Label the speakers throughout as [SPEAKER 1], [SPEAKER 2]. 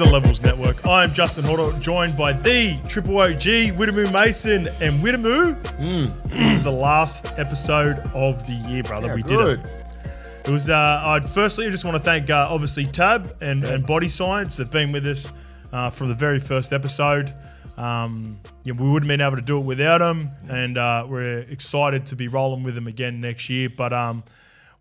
[SPEAKER 1] is the Levels Network. I'm Justin Horo, joined by the Triple OG, Widdamoo Mason, and Widdamoo. This is the last episode of the year, brother.
[SPEAKER 2] Yeah,
[SPEAKER 1] we
[SPEAKER 2] good.
[SPEAKER 1] did it. It was. Uh, I'd firstly just want to thank uh, obviously TAB and, and Body Science. They've been with us uh, from the very first episode. Um, yeah, we wouldn't have been able to do it without them, and uh, we're excited to be rolling with them again next year. But um,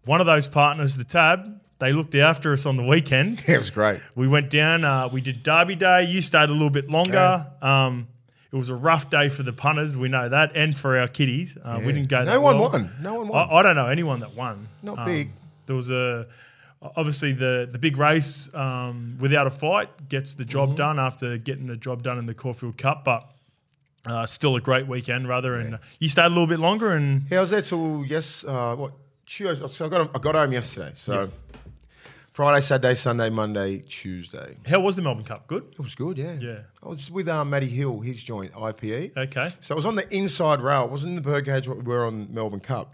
[SPEAKER 1] one of those partners, the TAB, they looked after us on the weekend.
[SPEAKER 2] Yeah, it was great.
[SPEAKER 1] We went down. Uh, we did Derby Day. You stayed a little bit longer. Um, it was a rough day for the punters. We know that, and for our kiddies. Uh, We didn't go.
[SPEAKER 2] No one
[SPEAKER 1] well.
[SPEAKER 2] won. No one won.
[SPEAKER 1] I, I don't know anyone that won.
[SPEAKER 2] Not
[SPEAKER 1] Um,
[SPEAKER 2] big.
[SPEAKER 1] There was a obviously the the big race um, without a fight gets the job
[SPEAKER 2] Mm-hmm.
[SPEAKER 1] done after getting the job done in the Caulfield Cup, but. Uh, still a great weekend, rather, and you stayed a little bit longer, and
[SPEAKER 2] Yeah, I was there till yes. Uh, what Tuesday? So I got I got home yesterday. So Friday, Saturday, Sunday, Monday, Tuesday.
[SPEAKER 1] how was the Melbourne Cup? Good.
[SPEAKER 2] It was good. Yeah.
[SPEAKER 1] Yeah.
[SPEAKER 2] I was with um, Matty Hill, his joint IPE.
[SPEAKER 1] Okay.
[SPEAKER 2] So I was on the inside rail. It wasn't in the bird cage what we were on Melbourne Cup.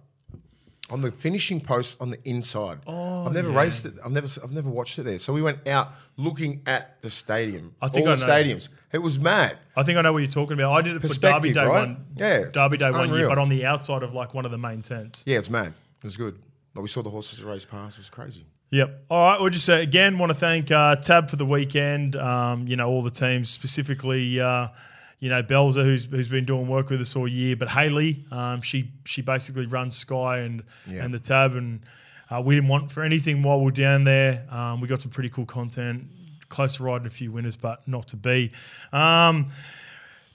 [SPEAKER 2] On the finishing post on the inside. Oh, I've never
[SPEAKER 1] yeah.
[SPEAKER 2] raced it. I've never I've never watched it there. So we went out looking at the stadium.
[SPEAKER 1] I think
[SPEAKER 2] all
[SPEAKER 1] I
[SPEAKER 2] the
[SPEAKER 1] know.
[SPEAKER 2] stadiums. It was mad.
[SPEAKER 1] I think I know what you're talking about. I did it for Derby Day
[SPEAKER 2] right?
[SPEAKER 1] one.
[SPEAKER 2] Yeah, it's-
[SPEAKER 1] Derby
[SPEAKER 2] it's
[SPEAKER 1] Day one year,
[SPEAKER 2] unreal.
[SPEAKER 1] but on the outside of like one of the main tents.
[SPEAKER 2] Yeah, it's mad. It was good. Like we saw the horses race past. It was crazy.
[SPEAKER 1] Yep. All right. We'll just uh, again want to thank uh, TAB for the weekend. Um, you know all the teams, specifically. Uh, you know Belzer, who's who's been doing work with us all year, but Haley, um, she she basically runs Sky and
[SPEAKER 2] Yeah.
[SPEAKER 1] and the TAB, and uh, we didn't want for anything while we are down there. Um, we got some pretty cool content, close to riding a few winners, but not to be.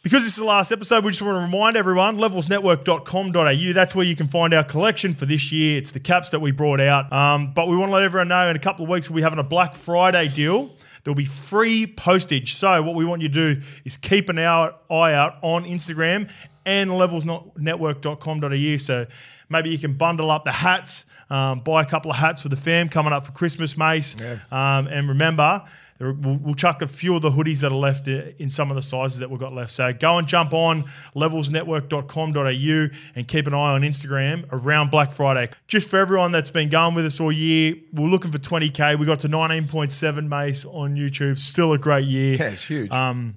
[SPEAKER 1] Because it's the last episode, we just want to remind everyone levelsnetwork.com.au. That's where you can find our collection for this year. It's the caps that we brought out. Um, but we want to let everyone know in a couple of weeks we'll be having a Black Friday deal. There'll be free postage. So, what we want you to do is keep an eye eye out on Instagram and levelsnetwork.com.au. So, maybe you can bundle up the hats, um, buy a couple of hats for the fam coming up for Christmas, Mace.
[SPEAKER 2] Yeah.
[SPEAKER 1] Um, and remember, we'll, we'll chuck a few of the hoodies that are left in some of the sizes that we've got left. So go and jump on levelsnetwork.com.au and keep an eye on Instagram around Black Friday. Just for everyone that's been going with us all year, we're looking for 20K. We got to 19.7 Mace on YouTube. Still a great year
[SPEAKER 2] Yeah, it's huge.
[SPEAKER 1] Um,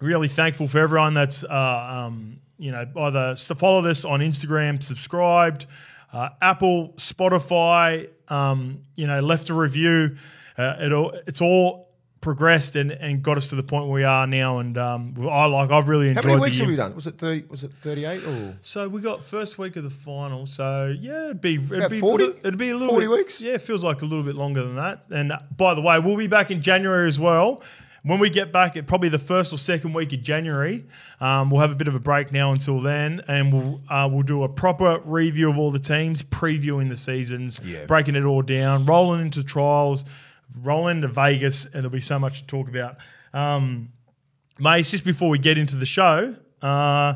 [SPEAKER 1] really thankful for everyone that's uh, um, you know either followed us on Instagram, subscribed, uh, Apple, Spotify, um, you know, left a review. Uh, it all, it's all progressed and, and got us to the point where we are now. And um, I like I've really enjoyed.
[SPEAKER 2] How
[SPEAKER 1] many
[SPEAKER 2] weeks have we done? Was it thirty? Was it thirty-eight or?
[SPEAKER 1] So we got first week of the final. So yeah, it'd be it'd
[SPEAKER 2] About
[SPEAKER 1] be
[SPEAKER 2] 40?
[SPEAKER 1] It'd be a little
[SPEAKER 2] 40
[SPEAKER 1] bit-
[SPEAKER 2] weeks?
[SPEAKER 1] Yeah, it feels like a little bit longer than that. And uh, by the way, we'll be back in January as well. When we get back at probably the first or second week of January, um, we'll have a bit of a break now until then, and we'll uh, we'll do a proper review of all the teams, previewing the seasons,
[SPEAKER 2] Yeah.
[SPEAKER 1] breaking it all down, rolling into trials, rolling into Vegas, and there'll be so much to talk about. Um, Mace, just before we get into the show, uh,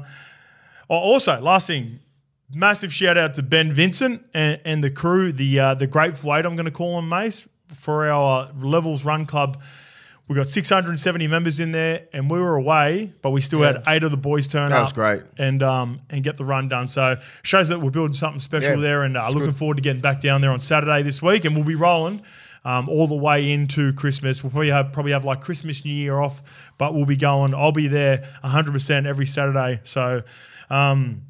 [SPEAKER 1] also, last thing, massive shout out to Ben Vincent and, and the crew, the uh, the Grateful Eight, I'm going to call them, Mace, for our uh, Levels Run Club. We got 670 members in there, and we were away, but we still had eight of the boys turn
[SPEAKER 2] That
[SPEAKER 1] up.
[SPEAKER 2] was great.
[SPEAKER 1] and um and get the run done. So shows that we're building something special
[SPEAKER 2] Yeah,
[SPEAKER 1] there, and uh, looking
[SPEAKER 2] good.
[SPEAKER 1] forward to getting back down there on Saturday this week, and we'll be rolling. Um, all the way into Christmas, we'll probably have probably have like Christmas, New Year off, but we'll be going. I'll be there 100 percent every Saturday. So, um,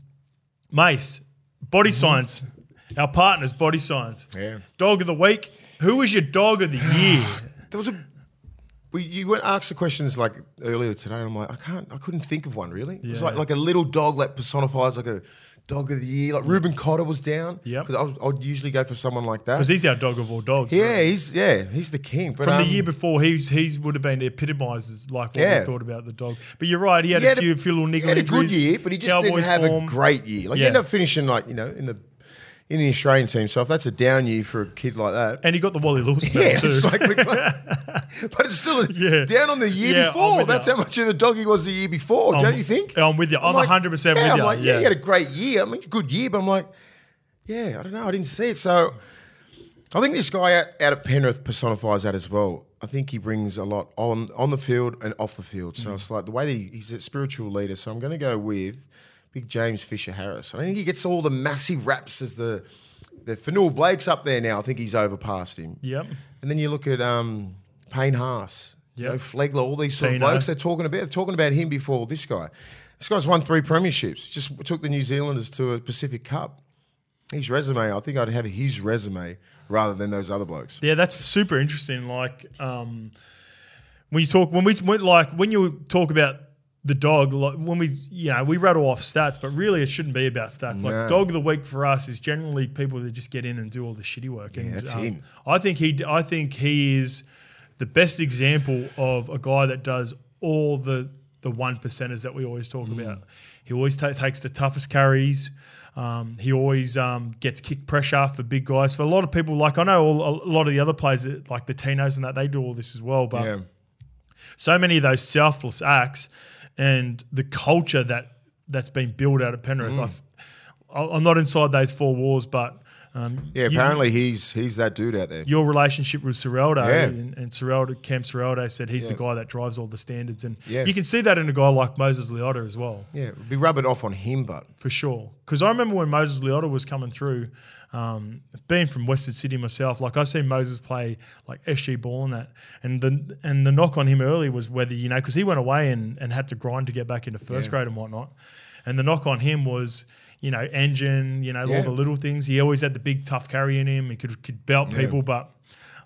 [SPEAKER 1] Mace, Body Science, our partners, Body Science,
[SPEAKER 2] Yeah.
[SPEAKER 1] dog of the week. Who was your dog of the year?
[SPEAKER 2] There was a. You went asked the questions like earlier today, and I'm like, I can't, I couldn't think of one really. It was like like a little dog that personifies like a dog of the year. Like Reuben Cotter was down.
[SPEAKER 1] Yeah,
[SPEAKER 2] because I would, usually go for someone like that Because
[SPEAKER 1] he's our dog of all dogs.
[SPEAKER 2] Yeah, he's yeah, he's the king. But
[SPEAKER 1] From
[SPEAKER 2] um,
[SPEAKER 1] the year before, he's he's would have been epitomised as like what
[SPEAKER 2] Yeah.
[SPEAKER 1] we thought about the dog. But you're right, he had
[SPEAKER 2] he
[SPEAKER 1] a
[SPEAKER 2] had
[SPEAKER 1] few, few little
[SPEAKER 2] he had a good year, but he just
[SPEAKER 1] Cowboys
[SPEAKER 2] didn't have
[SPEAKER 1] form.
[SPEAKER 2] a great year. Like
[SPEAKER 1] Yeah.
[SPEAKER 2] you end up finishing like you know in the in the Australian team. So if that's a down year for a kid like that,
[SPEAKER 1] And he got the Wally Lewis
[SPEAKER 2] yeah,
[SPEAKER 1] too.
[SPEAKER 2] it's like but it's still
[SPEAKER 1] Yeah.
[SPEAKER 2] down on the year
[SPEAKER 1] Yeah,
[SPEAKER 2] before. That's
[SPEAKER 1] you.
[SPEAKER 2] how much of a dog he was the year before,
[SPEAKER 1] I'm-
[SPEAKER 2] don't you think?
[SPEAKER 1] I'm with you. I'm 100% with
[SPEAKER 2] yeah, I'm
[SPEAKER 1] you,
[SPEAKER 2] like,
[SPEAKER 1] yeah.
[SPEAKER 2] yeah, he had a great year. I mean, good year, but I'm like, yeah, I don't know. I didn't see it. So I think this guy out, out at Penrith personifies that as well. I think he brings a lot on on the field and off the field.
[SPEAKER 1] Mm.
[SPEAKER 2] So it's like the way that he, he's a spiritual leader. So I'm going to go with big James Fisher Harris. I think he gets all the massive raps as the the Fonua-Blake's up there now. I think he's overpassed him.
[SPEAKER 1] Yep.
[SPEAKER 2] And then you look at um, Payne Haas. you know, Flegler, all these sort of blokes. They're talking about they're talking about him before this guy. This guy's won three premierships. Just took the New Zealanders to a Pacific Cup. His resume, I think I'd have his resume rather than those other blokes.
[SPEAKER 1] Yeah, that's super interesting. Like um, when you talk when we when, like when you talk about the dog, when we you know we rattle off stats, but really it shouldn't be about stats. Like dog of the week for us is generally people that just get in and do all the shitty work. and,
[SPEAKER 2] that's
[SPEAKER 1] um,
[SPEAKER 2] him.
[SPEAKER 1] I think he I think he is the best example of a guy that does all the the one percenters that we always talk
[SPEAKER 2] Mm.
[SPEAKER 1] about. He always ta- takes the toughest carries. Um, he always um, gets kick pressure for big guys. For a lot of people, like I know all, a lot of the other players, that- like the Tinos and that, they do all this as well. But
[SPEAKER 2] Yeah.
[SPEAKER 1] so many of those selfless acts and the culture that that's been built out of Penrith.
[SPEAKER 2] Mm.
[SPEAKER 1] I've, I- I'm not inside those four walls, but um,
[SPEAKER 2] Yeah,
[SPEAKER 1] you-
[SPEAKER 2] apparently he's he's that dude out there.
[SPEAKER 1] your relationship with Ciraldo
[SPEAKER 2] Yeah.
[SPEAKER 1] and, and Ciraldo, Cam Ciraldo said he's the guy that drives all the standards, and
[SPEAKER 2] Yeah.
[SPEAKER 1] you can see that in a guy like Moses Leota as well,
[SPEAKER 2] Yeah, it'd be rubbing off on him, but
[SPEAKER 1] for sure. Because I remember when Moses Leota was coming through, um, being from Western City myself, like I seen Moses play like SG ball and that, and the and the knock on him early was whether you know because he went away and, and had to grind to get back into first
[SPEAKER 2] Yeah.
[SPEAKER 1] grade and whatnot, and the knock on him was. You know, engine. You know,
[SPEAKER 2] Yeah.
[SPEAKER 1] all the little things. He always had the big tough carry in him. He could could belt
[SPEAKER 2] Yeah.
[SPEAKER 1] people, but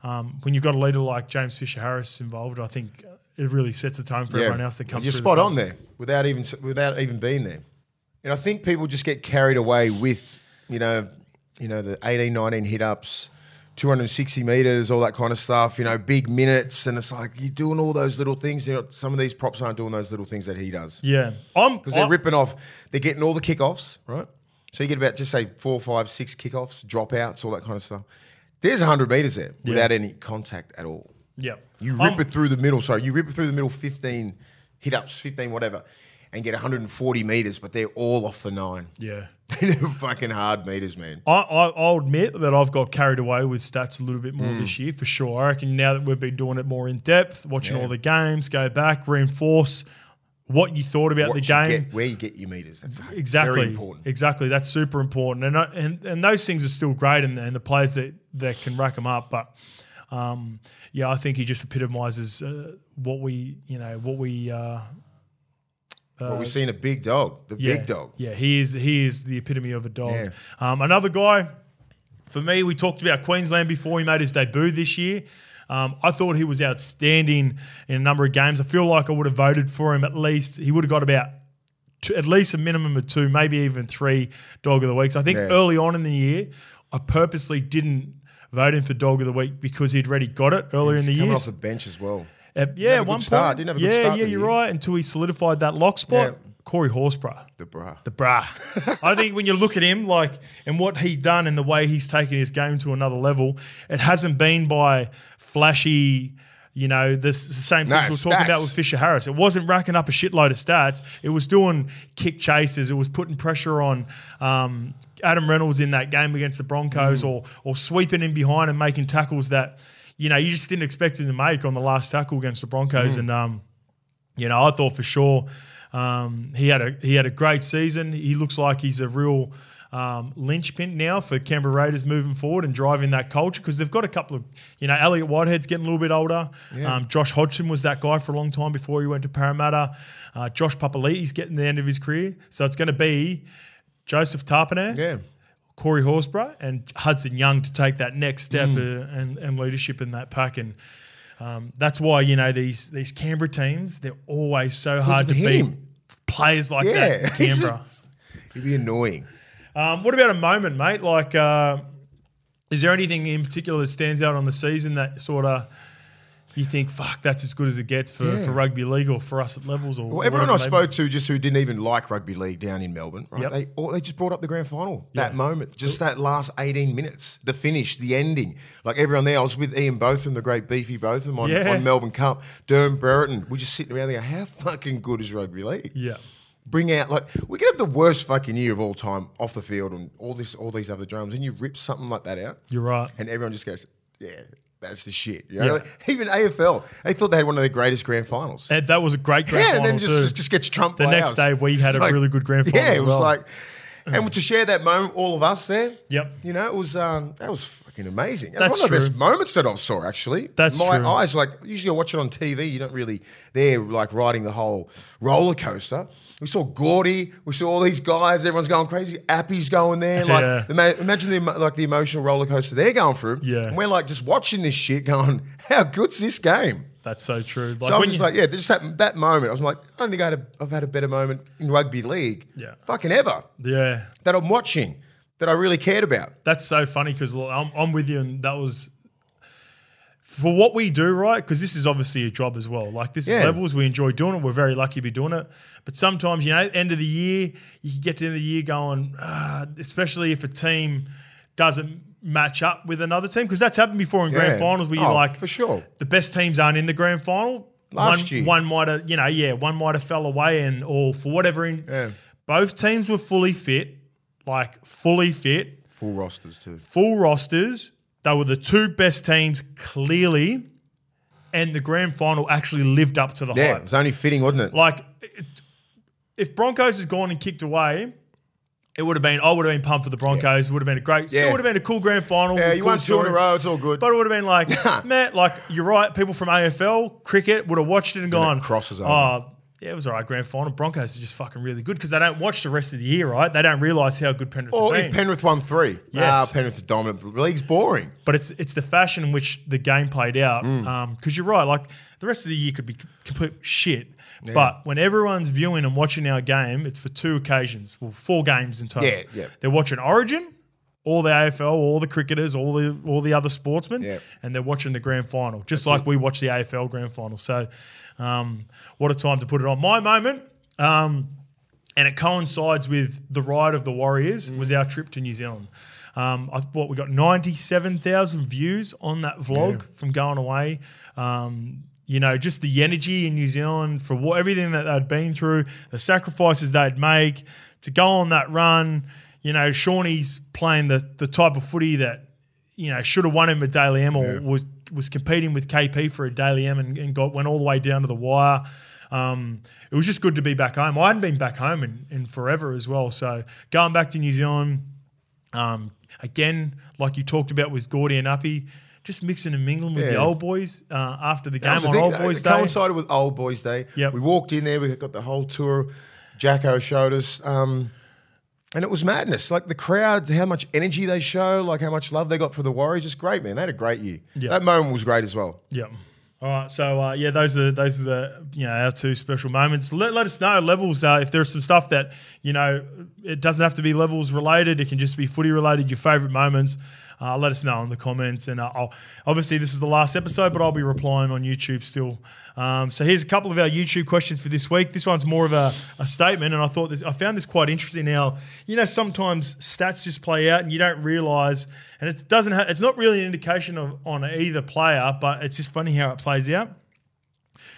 [SPEAKER 1] um, when you've got a leader like James Fisher Harris involved, I think it really sets the tone for everyone else that comes.
[SPEAKER 2] You're spot
[SPEAKER 1] the
[SPEAKER 2] on there without even without even being there. And I think people just get carried away with you know you know the 18, 19 hit ups. 260 meters, all that kind of stuff, you know, big minutes, and it's like you're doing all those little things. You know, some of these props aren't doing those little things that he does
[SPEAKER 1] Yeah, I'm
[SPEAKER 2] because they're
[SPEAKER 1] I-
[SPEAKER 2] ripping off. They're getting all the kickoffs, right? So you get about just say four, five, six kickoffs, dropouts, all that kind of stuff. There's 100 meters there without any contact at all.
[SPEAKER 1] Yeah,
[SPEAKER 2] You rip um, it through the middle. Sorry, you rip it through the middle 15 hit ups, 15 whatever, and get 140 meters, but they're all off the nine.
[SPEAKER 1] Yeah,
[SPEAKER 2] they're fucking hard meters, man.
[SPEAKER 1] I, I, I'll admit that I've got carried away with stats a little bit more
[SPEAKER 2] Mm.
[SPEAKER 1] this year for sure. I reckon now that we've been doing it more in depth, watching
[SPEAKER 2] Yeah.
[SPEAKER 1] all the games, go back, reinforce what you thought about
[SPEAKER 2] What
[SPEAKER 1] the game.
[SPEAKER 2] get, where you get your meters. That's
[SPEAKER 1] Exactly.
[SPEAKER 2] very important.
[SPEAKER 1] Exactly. That's super important. And, I- and and those things are still great and, and the players that, that can rack them up. But um, yeah, I think he just epitomizes uh, what we, you know, what we. Uh,
[SPEAKER 2] But we've seen a big dog, the
[SPEAKER 1] yeah,
[SPEAKER 2] big dog.
[SPEAKER 1] Yeah, he is he is the epitome of a dog.
[SPEAKER 2] Yeah.
[SPEAKER 1] Um, another guy, for me, we talked about Queensland before he made his debut this year. Um, I thought he was outstanding in a number of games. I feel like I would have voted for him at least. He would have got about two, at least a minimum of two, maybe even three dog of the weeks. I think
[SPEAKER 2] Yeah.
[SPEAKER 1] early on in the year, I purposely didn't vote him for dog of the week because he'd already got it earlier in the
[SPEAKER 2] Coming
[SPEAKER 1] year.
[SPEAKER 2] off the bench as well.
[SPEAKER 1] Uh, yeah, one
[SPEAKER 2] good start.
[SPEAKER 1] point.
[SPEAKER 2] Didn't have a good
[SPEAKER 1] yeah,
[SPEAKER 2] start
[SPEAKER 1] yeah, you're
[SPEAKER 2] year.
[SPEAKER 1] right. Until he solidified that lock spot.
[SPEAKER 2] Yeah.
[SPEAKER 1] Corey Horsburgh.
[SPEAKER 2] The bra.
[SPEAKER 1] The bra. I think when you look at him, like, and what he done and the way he's taken his game to another level, it hasn't been by flashy, you know, this the same
[SPEAKER 2] No,
[SPEAKER 1] things we we're talking about with Fisher Harris. It wasn't racking up a shitload of stats. It was doing kick chases. It was putting pressure on um, Adam Reynolds in that game against the Broncos,
[SPEAKER 2] Mm.
[SPEAKER 1] or or sweeping in behind and making tackles that you know you just didn't expect him to make on the last tackle against the Broncos.
[SPEAKER 2] Mm.
[SPEAKER 1] And um, you know, I thought for sure um, he had a he had a great season. He looks like he's a real um, linchpin now for Canberra Raiders moving forward and driving that culture because they've got a couple of you know Elliott Whitehead's getting a little bit older.
[SPEAKER 2] Yeah.
[SPEAKER 1] Um, Josh Hodgson was that guy for a long time before he went to Parramatta. Uh, Josh Papali'i's getting the end of his career, so it's going to be Joseph Tapine.
[SPEAKER 2] Yeah.
[SPEAKER 1] Corey Horsburgh and Hudson Young to take that next step
[SPEAKER 2] Mm.
[SPEAKER 1] uh, and, and leadership in that pack. And um, that's why, you know, these these Canberra teams, they're always so hard to
[SPEAKER 2] of
[SPEAKER 1] beat players like
[SPEAKER 2] Yeah.
[SPEAKER 1] that in Canberra.
[SPEAKER 2] it'd be annoying.
[SPEAKER 1] um, what about a moment, mate? Like, uh, is there anything in particular that stands out on the season that sort of you think, fuck, that's as good as it gets for,
[SPEAKER 2] Yeah.
[SPEAKER 1] for rugby league or for us at levels? Or
[SPEAKER 2] Well, everyone I
[SPEAKER 1] whatever it may
[SPEAKER 2] spoke to, just who didn't even like rugby league down in Melbourne, right?
[SPEAKER 1] Yep.
[SPEAKER 2] They all, they just brought up the grand final that moment, just that last eighteen minutes, the finish, the ending. Like everyone there, I was with Ian Botham, the great beefy Botham on,
[SPEAKER 1] Yeah.
[SPEAKER 2] on Melbourne Cup. Dermott Brereton, we're just sitting around there. How fucking good is rugby league?
[SPEAKER 1] Yeah.
[SPEAKER 2] Bring out like we could have the worst fucking year of all time off the field and all this, all these other drums, and you rip something like that out,
[SPEAKER 1] You're right.
[SPEAKER 2] and everyone just goes, "Yeah, that's the shit." You know?
[SPEAKER 1] Yeah.
[SPEAKER 2] Like, even AFL, they thought they had one of the greatest grand finals.
[SPEAKER 1] And that was a great grand
[SPEAKER 2] Yeah, and
[SPEAKER 1] final
[SPEAKER 2] then just
[SPEAKER 1] too.
[SPEAKER 2] just, gets trumped.
[SPEAKER 1] The next day we had
[SPEAKER 2] It's
[SPEAKER 1] a really good grand final
[SPEAKER 2] Yeah, it was
[SPEAKER 1] well.
[SPEAKER 2] like and to share that moment, all of us there.
[SPEAKER 1] Yep.
[SPEAKER 2] You know, it was um, that was fucking amazing. That's,
[SPEAKER 1] That's
[SPEAKER 2] one of the
[SPEAKER 1] true.
[SPEAKER 2] best moments that I saw. Actually,
[SPEAKER 1] That's
[SPEAKER 2] my
[SPEAKER 1] true.
[SPEAKER 2] eyes. Like usually, I watch it on TV. You don't really they're like riding the whole roller coaster. We saw Gordy. We saw all these guys. Everyone's going crazy. Appy's going there. Like
[SPEAKER 1] Yeah.
[SPEAKER 2] ima- imagine the like the emotional roller coaster they're going through.
[SPEAKER 1] Yeah.
[SPEAKER 2] And we're like just watching this shit, going, "How good's this game?"
[SPEAKER 1] That's so true. Like
[SPEAKER 2] So I'm just like, yeah, just that, that moment. I was like, I don't think I had a, I've had a better moment in rugby league,
[SPEAKER 1] Yeah.
[SPEAKER 2] fucking ever,
[SPEAKER 1] yeah,
[SPEAKER 2] that I'm watching, that I really cared about.
[SPEAKER 1] that's so funny because I'm, I'm with you, and that was for what we do, right? Because this is obviously a job as well. Like this
[SPEAKER 2] Yeah.
[SPEAKER 1] is levels. We enjoy doing it. We're very lucky to be doing it. But sometimes, you know, end of the year, you can get to the end of the year going, ah, especially if a team doesn't match up with another team, because that's happened before in grand finals where you're
[SPEAKER 2] Oh,
[SPEAKER 1] like,
[SPEAKER 2] for sure.
[SPEAKER 1] the best teams aren't in the grand final.
[SPEAKER 2] Last
[SPEAKER 1] one,
[SPEAKER 2] year.
[SPEAKER 1] one might have, you know, yeah, one might have fell away, and or for whatever. In,
[SPEAKER 2] Yeah.
[SPEAKER 1] Both teams were fully fit, like fully fit,
[SPEAKER 2] Full rosters too.
[SPEAKER 1] full rosters. They were the two best teams clearly, and the grand final actually lived up to the
[SPEAKER 2] Yeah, it was only fitting, wasn't it?
[SPEAKER 1] Like, it, if Broncos has gone and kicked away. It would have been. I would have been pumped for the Broncos. It would have been a great.
[SPEAKER 2] Yeah.
[SPEAKER 1] It would have been a cool grand final.
[SPEAKER 2] yeah, you
[SPEAKER 1] cool
[SPEAKER 2] won two in a
[SPEAKER 1] story.
[SPEAKER 2] row. It's all good.
[SPEAKER 1] But it would have been like, Matt, like you're right. People from AFL cricket would have watched it and gone,
[SPEAKER 2] crosses over.
[SPEAKER 1] Oh, yeah, it was all right. Grand final. Broncos are just fucking really good because they don't watch the rest of the year, right? They don't realize how good Penrith
[SPEAKER 2] or if. Penrith won three,
[SPEAKER 1] Yes.
[SPEAKER 2] nah, Penrith are dominant. The league's boring.
[SPEAKER 1] but it's it's the fashion in which the game played out.
[SPEAKER 2] Mm.
[SPEAKER 1] Because you're right. Like the rest of the year could be complete shit. But when everyone's viewing and watching our game, it's for two occasions. Well, four games in total.
[SPEAKER 2] Yeah, yeah.
[SPEAKER 1] They're watching Origin, all the AFL, all the cricketers, all the all the other sportsmen,
[SPEAKER 2] Yeah.
[SPEAKER 1] and they're watching the grand final, just like we watch the AFL grand final. So, um, what a time to put it on. My moment, um, and it coincides with the ride of the Warriors, was our trip to New Zealand. Um, I thought we got ninety-seven thousand views on that vlog from going away. Um, you know, just the energy in New Zealand for what everything that they'd been through, the sacrifices they'd make to go on that run. You know, Shawnee's playing the the type of footy that you know should have won him a Dally M or was was competing with KP for a Dally M and, and got went all the way down to the wire. Um, it was just good to be back home. I hadn't been back home in, in forever as well. So going back to New Zealand, um, again, like you talked about with Gordy and Uppy, just mixing and mingling with the old boys uh, after the game
[SPEAKER 2] was the
[SPEAKER 1] on
[SPEAKER 2] thing,
[SPEAKER 1] Old Boys Day.
[SPEAKER 2] coincided with Old Boys Day.
[SPEAKER 1] Yep.
[SPEAKER 2] We walked in there. We got the whole tour. Jacko showed us. Um, and it was madness. Like the crowd, how much energy they show, like how much love they got for the Warriors. It's great, man. They had a great year.
[SPEAKER 1] Yeah.
[SPEAKER 2] That moment was great as well.
[SPEAKER 1] Yeah. All right. So uh, yeah, those are those are the you know our two special moments. Let, let us know levels uh, if there's some stuff that you know it doesn't have to be levels related. It can just be footy related. Your favorite moments. Uh, let us know in the comments. And uh, obviously this is the last episode, but I'll be replying on YouTube still. Um, so here's a couple of our YouTube questions for this week. This one's more of a, a statement, and I thought this, I found this quite interesting. Now, you know, sometimes stats just play out, and you don't realise, and it doesn't. Ha- it's not really an indication of on either player, but it's just funny how it plays out.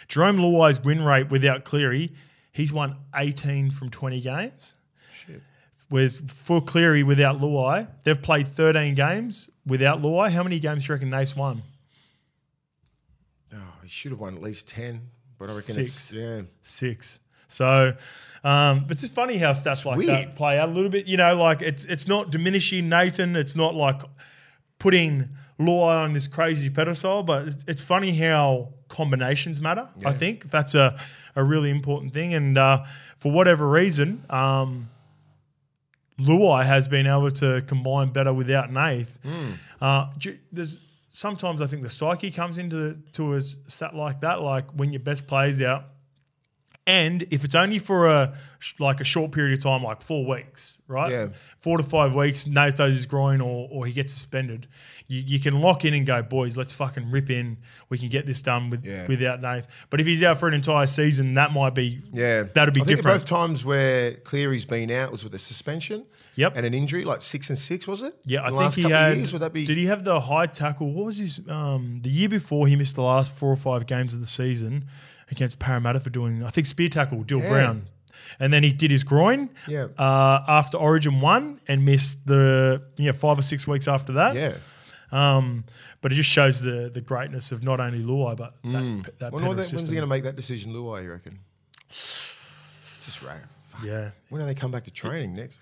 [SPEAKER 1] Jerome Luai's win rate without Cleary, he's won 18 from 20 games. Whereas for Cleary without Luai, they've played 13 games without Luai. How many games do you reckon Nace won?
[SPEAKER 2] Oh, he should have won at least 10, but I reckon
[SPEAKER 1] Six.
[SPEAKER 2] it's, yeah.
[SPEAKER 1] Six. So um, it's just funny how stats like
[SPEAKER 2] weird.
[SPEAKER 1] that play out a little bit. You know, like it's it's not diminishing Nathan. It's not like putting Luai on this crazy pedestal, but it's, it's funny how combinations matter. I think that's a, a really important thing. And uh, for whatever reason, um, Luai has been able to combine better without Nath. Uh, there's sometimes I think the psyche comes into to a stat like that, like when your best players out, and if it's only for a like a short period of time, like four weeks, right?
[SPEAKER 2] Yeah.
[SPEAKER 1] Four to five weeks, Nath does his groin or, or he gets suspended. You, you can lock in and go, boys, let's fucking rip in. We can get this done with
[SPEAKER 2] Yeah.
[SPEAKER 1] without Nath. But if he's out for an entire season, that might be
[SPEAKER 2] Yeah.
[SPEAKER 1] that'd be
[SPEAKER 2] I think
[SPEAKER 1] different.
[SPEAKER 2] both times where Cleary's been out was with a suspension
[SPEAKER 1] Yep.
[SPEAKER 2] and an injury, like six and six, was it?
[SPEAKER 1] Yeah,
[SPEAKER 2] In
[SPEAKER 1] I
[SPEAKER 2] the
[SPEAKER 1] think
[SPEAKER 2] last
[SPEAKER 1] he had.
[SPEAKER 2] Years, would that be?
[SPEAKER 1] Did he have the high tackle? What was his? Um, the year before he missed the last four or five games of the season against Parramatta for doing, I think spear tackle, Dill
[SPEAKER 2] Yeah.
[SPEAKER 1] Brown, and then he did his groin.
[SPEAKER 2] Yeah.
[SPEAKER 1] Uh, after Origin one and missed the you know five or six weeks after that.
[SPEAKER 2] yeah.
[SPEAKER 1] Um, but it just shows the the greatness of not only Luai but that, that
[SPEAKER 2] When, when, when's he going to make that decision, Luai, you reckon? Just right.
[SPEAKER 1] Yeah.
[SPEAKER 2] When do they come back to training next?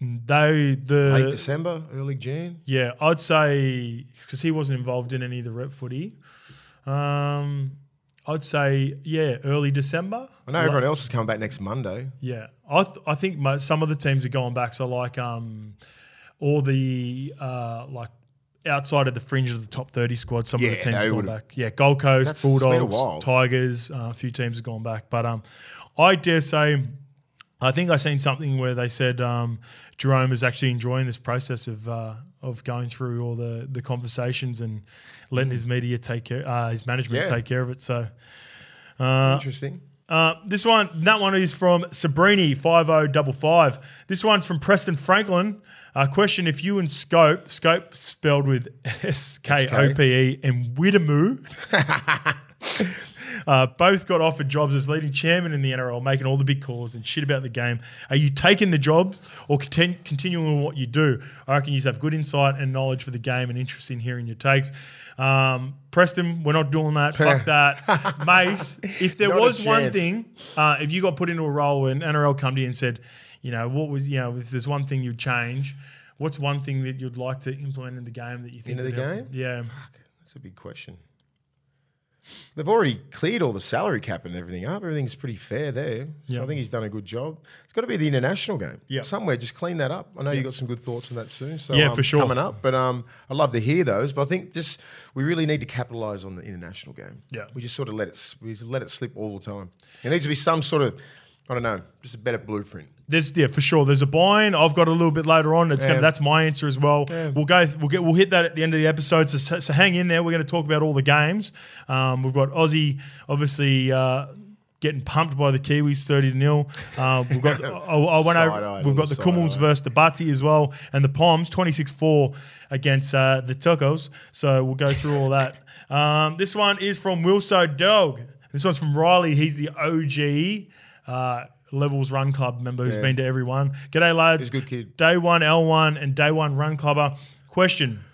[SPEAKER 1] They the Late
[SPEAKER 2] December, early June.
[SPEAKER 1] yeah, I'd say because he wasn't involved in any of the rep footy. Um, I'd say yeah, early December.
[SPEAKER 2] I know everyone else is coming back next Monday.
[SPEAKER 1] Yeah, I th- I think mo- some of the teams are going back. So like um, all the uh like outside of the fringe of the top thirty squad, some of the teams are going back. Yeah, Gold Coast,
[SPEAKER 2] That's- it's been a
[SPEAKER 1] Bulldogs. Tigers, uh, a few teams have gone back. But um, I dare say, I think I seen something where they said um, Jerome is actually enjoying this process of uh, of going through all the the conversations and letting his media take care, uh, his management
[SPEAKER 2] Mm. Yeah.
[SPEAKER 1] take care of it. So.
[SPEAKER 2] Interesting.
[SPEAKER 1] Uh, this one, that one is from Sabrini five zero double five. This one's from Preston Franklin. Uh, question: If you and Scope, Scope spelled with S K O P E, and Widemu, uh, both got offered jobs as leading chairman in the NRL, making all the big calls and shit about the game. Are you taking the jobs or contin- continuing what you do? I reckon you have good insight and knowledge for the game and interest in hearing your takes. Um, Preston, we're not doing that. Fuck that, Mace. If there was one thing, uh, if you got put into a role and NRL come to you and said, you know, what was, you know, if there's one thing you'd change, what's one thing that you'd like to implement in the game that you think
[SPEAKER 2] Into the
[SPEAKER 1] help?
[SPEAKER 2] game?
[SPEAKER 1] Yeah.
[SPEAKER 2] Fuck, that's a big question. They've already cleared all the salary cap and everything up. Everything's pretty fair there. So
[SPEAKER 1] Yeah.
[SPEAKER 2] I think he's done a good job. It's got to be the international game.
[SPEAKER 1] Yeah.
[SPEAKER 2] Somewhere, just clean that up. I know you've got some good thoughts on that soon. So
[SPEAKER 1] Yeah,
[SPEAKER 2] um,
[SPEAKER 1] for sure.
[SPEAKER 2] Coming up. But um, I'd love to hear those. But I think just we really need to capitalise on the international game.
[SPEAKER 1] Yeah.
[SPEAKER 2] We just sort of let it we just let it slip all the time. There needs to be some sort of I don't know, just a better blueprint.
[SPEAKER 1] There's yeah for sure. There's a buy-in. I've got a little bit later on. It's
[SPEAKER 2] Yeah.
[SPEAKER 1] gonna, that's my answer as well.
[SPEAKER 2] Yeah.
[SPEAKER 1] We'll go. We'll get. We'll hit that at the end of the episode. So, so hang in there. We're going to talk about all the games. Um, we've got Aussie obviously. Uh, Getting pumped by the Kiwis, thirty to nil. Uh, we've got. I, I went over. We've got the
[SPEAKER 2] Kumuls
[SPEAKER 1] versus the Bati as well, and the six four against uh, the Tuckos. So we'll go through all that. Um, this one is from Wilso Dog. This one's from Riley. He's the OG uh, Levels Run Club member who's
[SPEAKER 2] Yeah.
[SPEAKER 1] been to everyone. G'day, lads.
[SPEAKER 2] He's a good kid.
[SPEAKER 1] Day one L1 and day one Run Clubber. Question.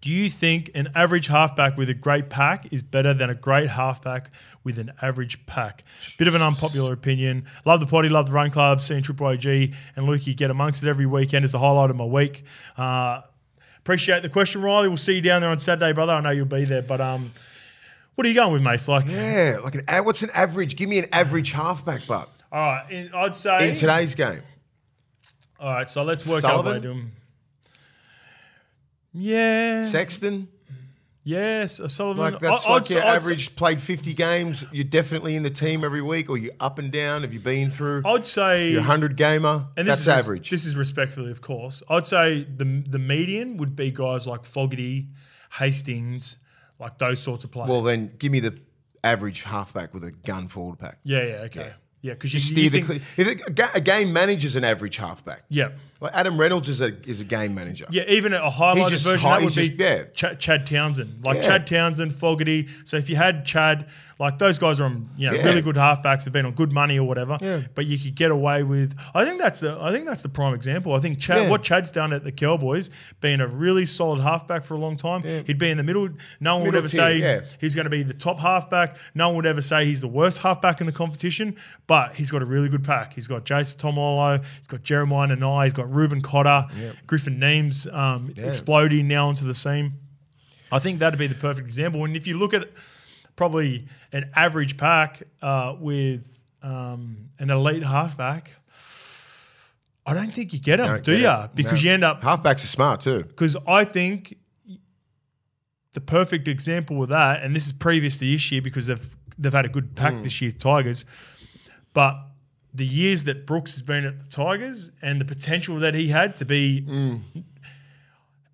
[SPEAKER 1] Do you think an average halfback with a great pack is better than a great halfback with an average pack? Bit of an unpopular opinion. Love the potty, love the run club, seeing Triple OG and Lukey get amongst it every weekend is the highlight of my week. Uh, appreciate the question, Riley. We'll see you down there on Saturday, brother. I know you'll be there, but um, what are you going with, Mace? Like,
[SPEAKER 2] Yeah, like an a- what's an average? Give me an average halfback, but
[SPEAKER 1] all right, in, I'd say
[SPEAKER 2] in today's game.
[SPEAKER 1] All right, so let's work
[SPEAKER 2] Sullivan?
[SPEAKER 1] to him. Yeah.
[SPEAKER 2] Sexton,
[SPEAKER 1] Yes, Sullivan.
[SPEAKER 2] like that's
[SPEAKER 1] I-
[SPEAKER 2] like
[SPEAKER 1] I'd-
[SPEAKER 2] your
[SPEAKER 1] I'd-
[SPEAKER 2] average. Played fifty games. You're definitely in the team every week, or you're up and down. Have you been through?
[SPEAKER 1] I'd say
[SPEAKER 2] You're a hundred gamer.
[SPEAKER 1] and this
[SPEAKER 2] That's
[SPEAKER 1] is
[SPEAKER 2] average.
[SPEAKER 1] This is respectfully, of course. I'd say the the median would be guys like Fogarty, Hastings, like those sorts of players.
[SPEAKER 2] well, then give me the average halfback with a gun forward pack.
[SPEAKER 1] yeah, yeah, okay, yeah, because you,
[SPEAKER 2] You
[SPEAKER 1] you
[SPEAKER 2] steer the.
[SPEAKER 1] think,
[SPEAKER 2] a, ga- a game manager's an average halfback.
[SPEAKER 1] yeah.
[SPEAKER 2] Like Adam Reynolds is a is a game manager.
[SPEAKER 1] Yeah, even at a highlighted
[SPEAKER 2] just
[SPEAKER 1] version
[SPEAKER 2] high-
[SPEAKER 1] that would
[SPEAKER 2] he's
[SPEAKER 1] be
[SPEAKER 2] just- yeah.
[SPEAKER 1] Ch- Chad Townsend, like
[SPEAKER 2] Yeah.
[SPEAKER 1] Chad Townsend, Fogarty. So if you had Chad, like those guys are on, you know,
[SPEAKER 2] Yeah.
[SPEAKER 1] really good halfbacks, have been on good money or whatever.
[SPEAKER 2] Yeah.
[SPEAKER 1] But you could get away with. I think that's the. I think that's the prime example. I think Chad,
[SPEAKER 2] Yeah.
[SPEAKER 1] what Chad's done at the Cowboys, being a really solid halfback for a long time.
[SPEAKER 2] Yeah.
[SPEAKER 1] He'd be in the middle. No one would ever
[SPEAKER 2] tier,
[SPEAKER 1] say
[SPEAKER 2] yeah.
[SPEAKER 1] he's going to be the top halfback. No one would ever say he's the worst halfback in the competition. But he's got a really good pack. He's got Jason Taumalolo. He's got Jeremiah Nanai. He's got Reuben Cotter. Griffin Neame's um,
[SPEAKER 2] Yeah.
[SPEAKER 1] exploding now onto the scene. I think that'd be the perfect example. And if you look at probably an average pack uh, with um, an elite halfback, I don't think you get them, do
[SPEAKER 2] get
[SPEAKER 1] you?
[SPEAKER 2] it.
[SPEAKER 1] Because
[SPEAKER 2] No.
[SPEAKER 1] you end up
[SPEAKER 2] Halfbacks are smart too.
[SPEAKER 1] because I think the perfect example of that, and this is previous to this year because they've they've had a good pack
[SPEAKER 2] Mm.
[SPEAKER 1] this year, Tigers, but the years that Brooks has been at the Tigers and the potential that he had to be,
[SPEAKER 2] Mm.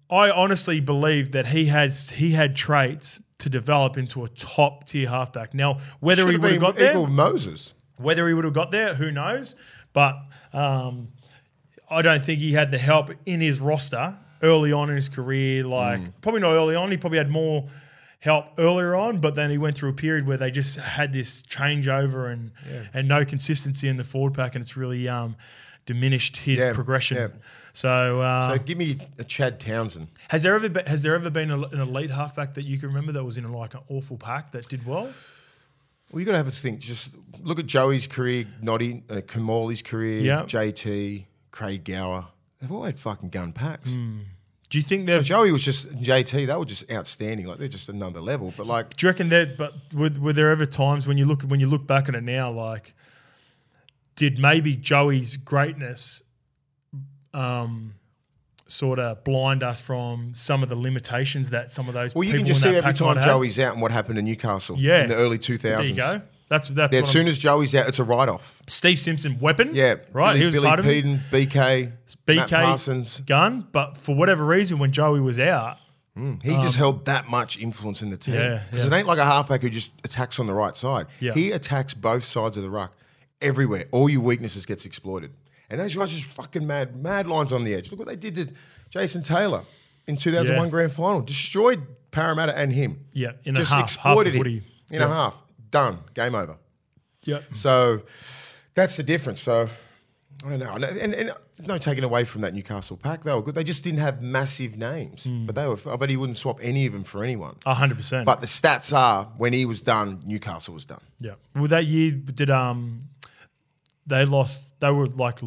[SPEAKER 1] I honestly believe that he has he had traits to develop into a top tier halfback. Now, whether
[SPEAKER 2] Should
[SPEAKER 1] he would have got there,
[SPEAKER 2] Moses.
[SPEAKER 1] whether he would have got there, who knows? But um, I don't think he had the help in his roster early on in his career. Like
[SPEAKER 2] Mm.
[SPEAKER 1] probably not early on. He probably had more help earlier on, but then he went through a period where they just had this changeover and and no consistency in the forward pack, and it's really um, diminished his
[SPEAKER 2] Yeah,
[SPEAKER 1] progression.
[SPEAKER 2] yeah.
[SPEAKER 1] So, uh,
[SPEAKER 2] So give me a Chad Townsend.
[SPEAKER 1] has there ever been, has there ever been a, an elite halfback that you can remember that was in like an awful pack that did well?
[SPEAKER 2] Well, you got to have a think. Just look at Joey's career, Noddy, uh, Kamali's career,
[SPEAKER 1] Yeah.
[SPEAKER 2] JT, Craig Gower. they've all had fucking gun packs.
[SPEAKER 1] Do you think they've?
[SPEAKER 2] Joey was just JT. They were just outstanding. Like they're just another level. But like,
[SPEAKER 1] Do you reckon that? But were, were there ever times when you look when you look back at it now, like, did maybe Joey's greatness, um, sort of blind us from some of the limitations that some of those?
[SPEAKER 2] well, you can just see every time
[SPEAKER 1] have?
[SPEAKER 2] Joey's out and what happened in Newcastle
[SPEAKER 1] Yeah.
[SPEAKER 2] in the early two thousands.
[SPEAKER 1] There you go. That's that's
[SPEAKER 2] As soon
[SPEAKER 1] I'm-
[SPEAKER 2] as Joey's out, it's a write off.
[SPEAKER 1] Steve Simpson weapon.
[SPEAKER 2] Yeah,
[SPEAKER 1] right.
[SPEAKER 2] Billy,
[SPEAKER 1] he was
[SPEAKER 2] Billy
[SPEAKER 1] part of it.
[SPEAKER 2] Peden, BK, Matt
[SPEAKER 1] BK
[SPEAKER 2] Parsons.
[SPEAKER 1] gun, but for whatever reason, when Joey was out,
[SPEAKER 2] He just held that much influence in the team.
[SPEAKER 1] Um, Yeah,
[SPEAKER 2] Because
[SPEAKER 1] yeah.
[SPEAKER 2] it ain't like a halfback who just attacks on the right side.
[SPEAKER 1] Yeah.
[SPEAKER 2] He attacks both sides of the ruck everywhere. All your weaknesses gets exploited. And those guys just fucking mad, mad lines on the edge. Look what they did to Jason Taylor in 2001
[SPEAKER 1] Yeah.
[SPEAKER 2] grand final. Destroyed Parramatta and him.
[SPEAKER 1] Yeah, in a
[SPEAKER 2] just
[SPEAKER 1] half- half
[SPEAKER 2] exploited
[SPEAKER 1] of
[SPEAKER 2] him
[SPEAKER 1] footy.
[SPEAKER 2] in
[SPEAKER 1] Yeah.
[SPEAKER 2] a half. Done. Game over.
[SPEAKER 1] Yeah.
[SPEAKER 2] So that's the difference. So I don't know. And, and, and no taking away from that Newcastle pack. They were good. They just didn't have massive names.
[SPEAKER 1] Hmm.
[SPEAKER 2] But they were. I bet he wouldn't swap any of them for anyone.
[SPEAKER 1] hundred percent.
[SPEAKER 2] But the stats are when he was done, Newcastle was done.
[SPEAKER 1] Yeah. Well, that year did um, they lost. They were like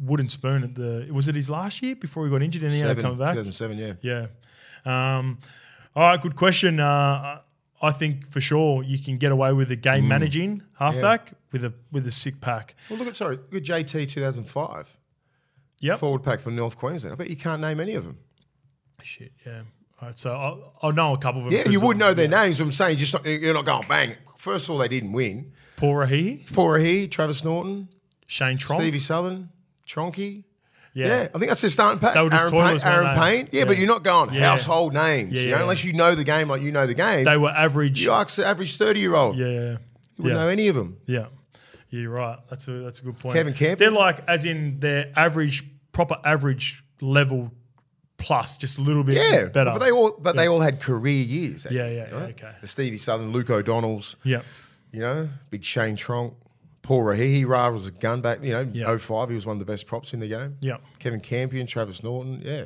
[SPEAKER 1] wooden spoon at the. Was it his last year before he got injured and he ended up
[SPEAKER 2] Seven,
[SPEAKER 1] coming back?
[SPEAKER 2] 2007, yeah.
[SPEAKER 1] Yeah. Um, all right. Good question. Uh, I think for sure you can get away with a
[SPEAKER 2] Mm.
[SPEAKER 1] game managing halfback with a with a sick pack.
[SPEAKER 2] Well, look at sorry, look at JT 2005
[SPEAKER 1] Yep.
[SPEAKER 2] forward pack for North Queensland. I bet you can't name any of them.
[SPEAKER 1] Shit. Yeah. All right. So I, I know a couple of them.
[SPEAKER 2] Yeah, you would know their names. I'm saying just not, you're not going bang. First of all, they didn't win.
[SPEAKER 1] Paul Rauhihi,
[SPEAKER 2] Paul Rauhihi, Travis Norton,
[SPEAKER 1] Shane Tronk.
[SPEAKER 2] Stevie Southern, Tronky.
[SPEAKER 1] Yeah.
[SPEAKER 2] Yeah, I think that's their starting pack.
[SPEAKER 1] They were just
[SPEAKER 2] Aaron Payne, Aaron? Payne. Yeah,
[SPEAKER 1] Yeah.
[SPEAKER 2] but you're not going
[SPEAKER 1] Yeah.
[SPEAKER 2] household names.
[SPEAKER 1] Yeah,
[SPEAKER 2] you
[SPEAKER 1] yeah.
[SPEAKER 2] know, unless you know the game like you know the game.
[SPEAKER 1] They were average.
[SPEAKER 2] you ask the average 30 year old.
[SPEAKER 1] Yeah.
[SPEAKER 2] You
[SPEAKER 1] Yeah.
[SPEAKER 2] wouldn't know any of them.
[SPEAKER 1] Yeah. Yeah, you're right. That's a that's a good point.
[SPEAKER 2] Kevin Camp.
[SPEAKER 1] They're like as in their average, proper average level plus, just a little bit
[SPEAKER 2] Yeah,
[SPEAKER 1] better.
[SPEAKER 2] but they all but they all had career years.
[SPEAKER 1] Yeah, yeah, yeah, okay.
[SPEAKER 2] The Stevie Southern, Luke O'Donnell's.
[SPEAKER 1] yeah.
[SPEAKER 2] You know, big Shane Tronk. Paul Rauhihi Ra was a gun back. You know,
[SPEAKER 1] Yeah.
[SPEAKER 2] 05, he was one of the best props in the game.
[SPEAKER 1] Yeah.
[SPEAKER 2] Kevin Campion, Travis Norton. Yeah.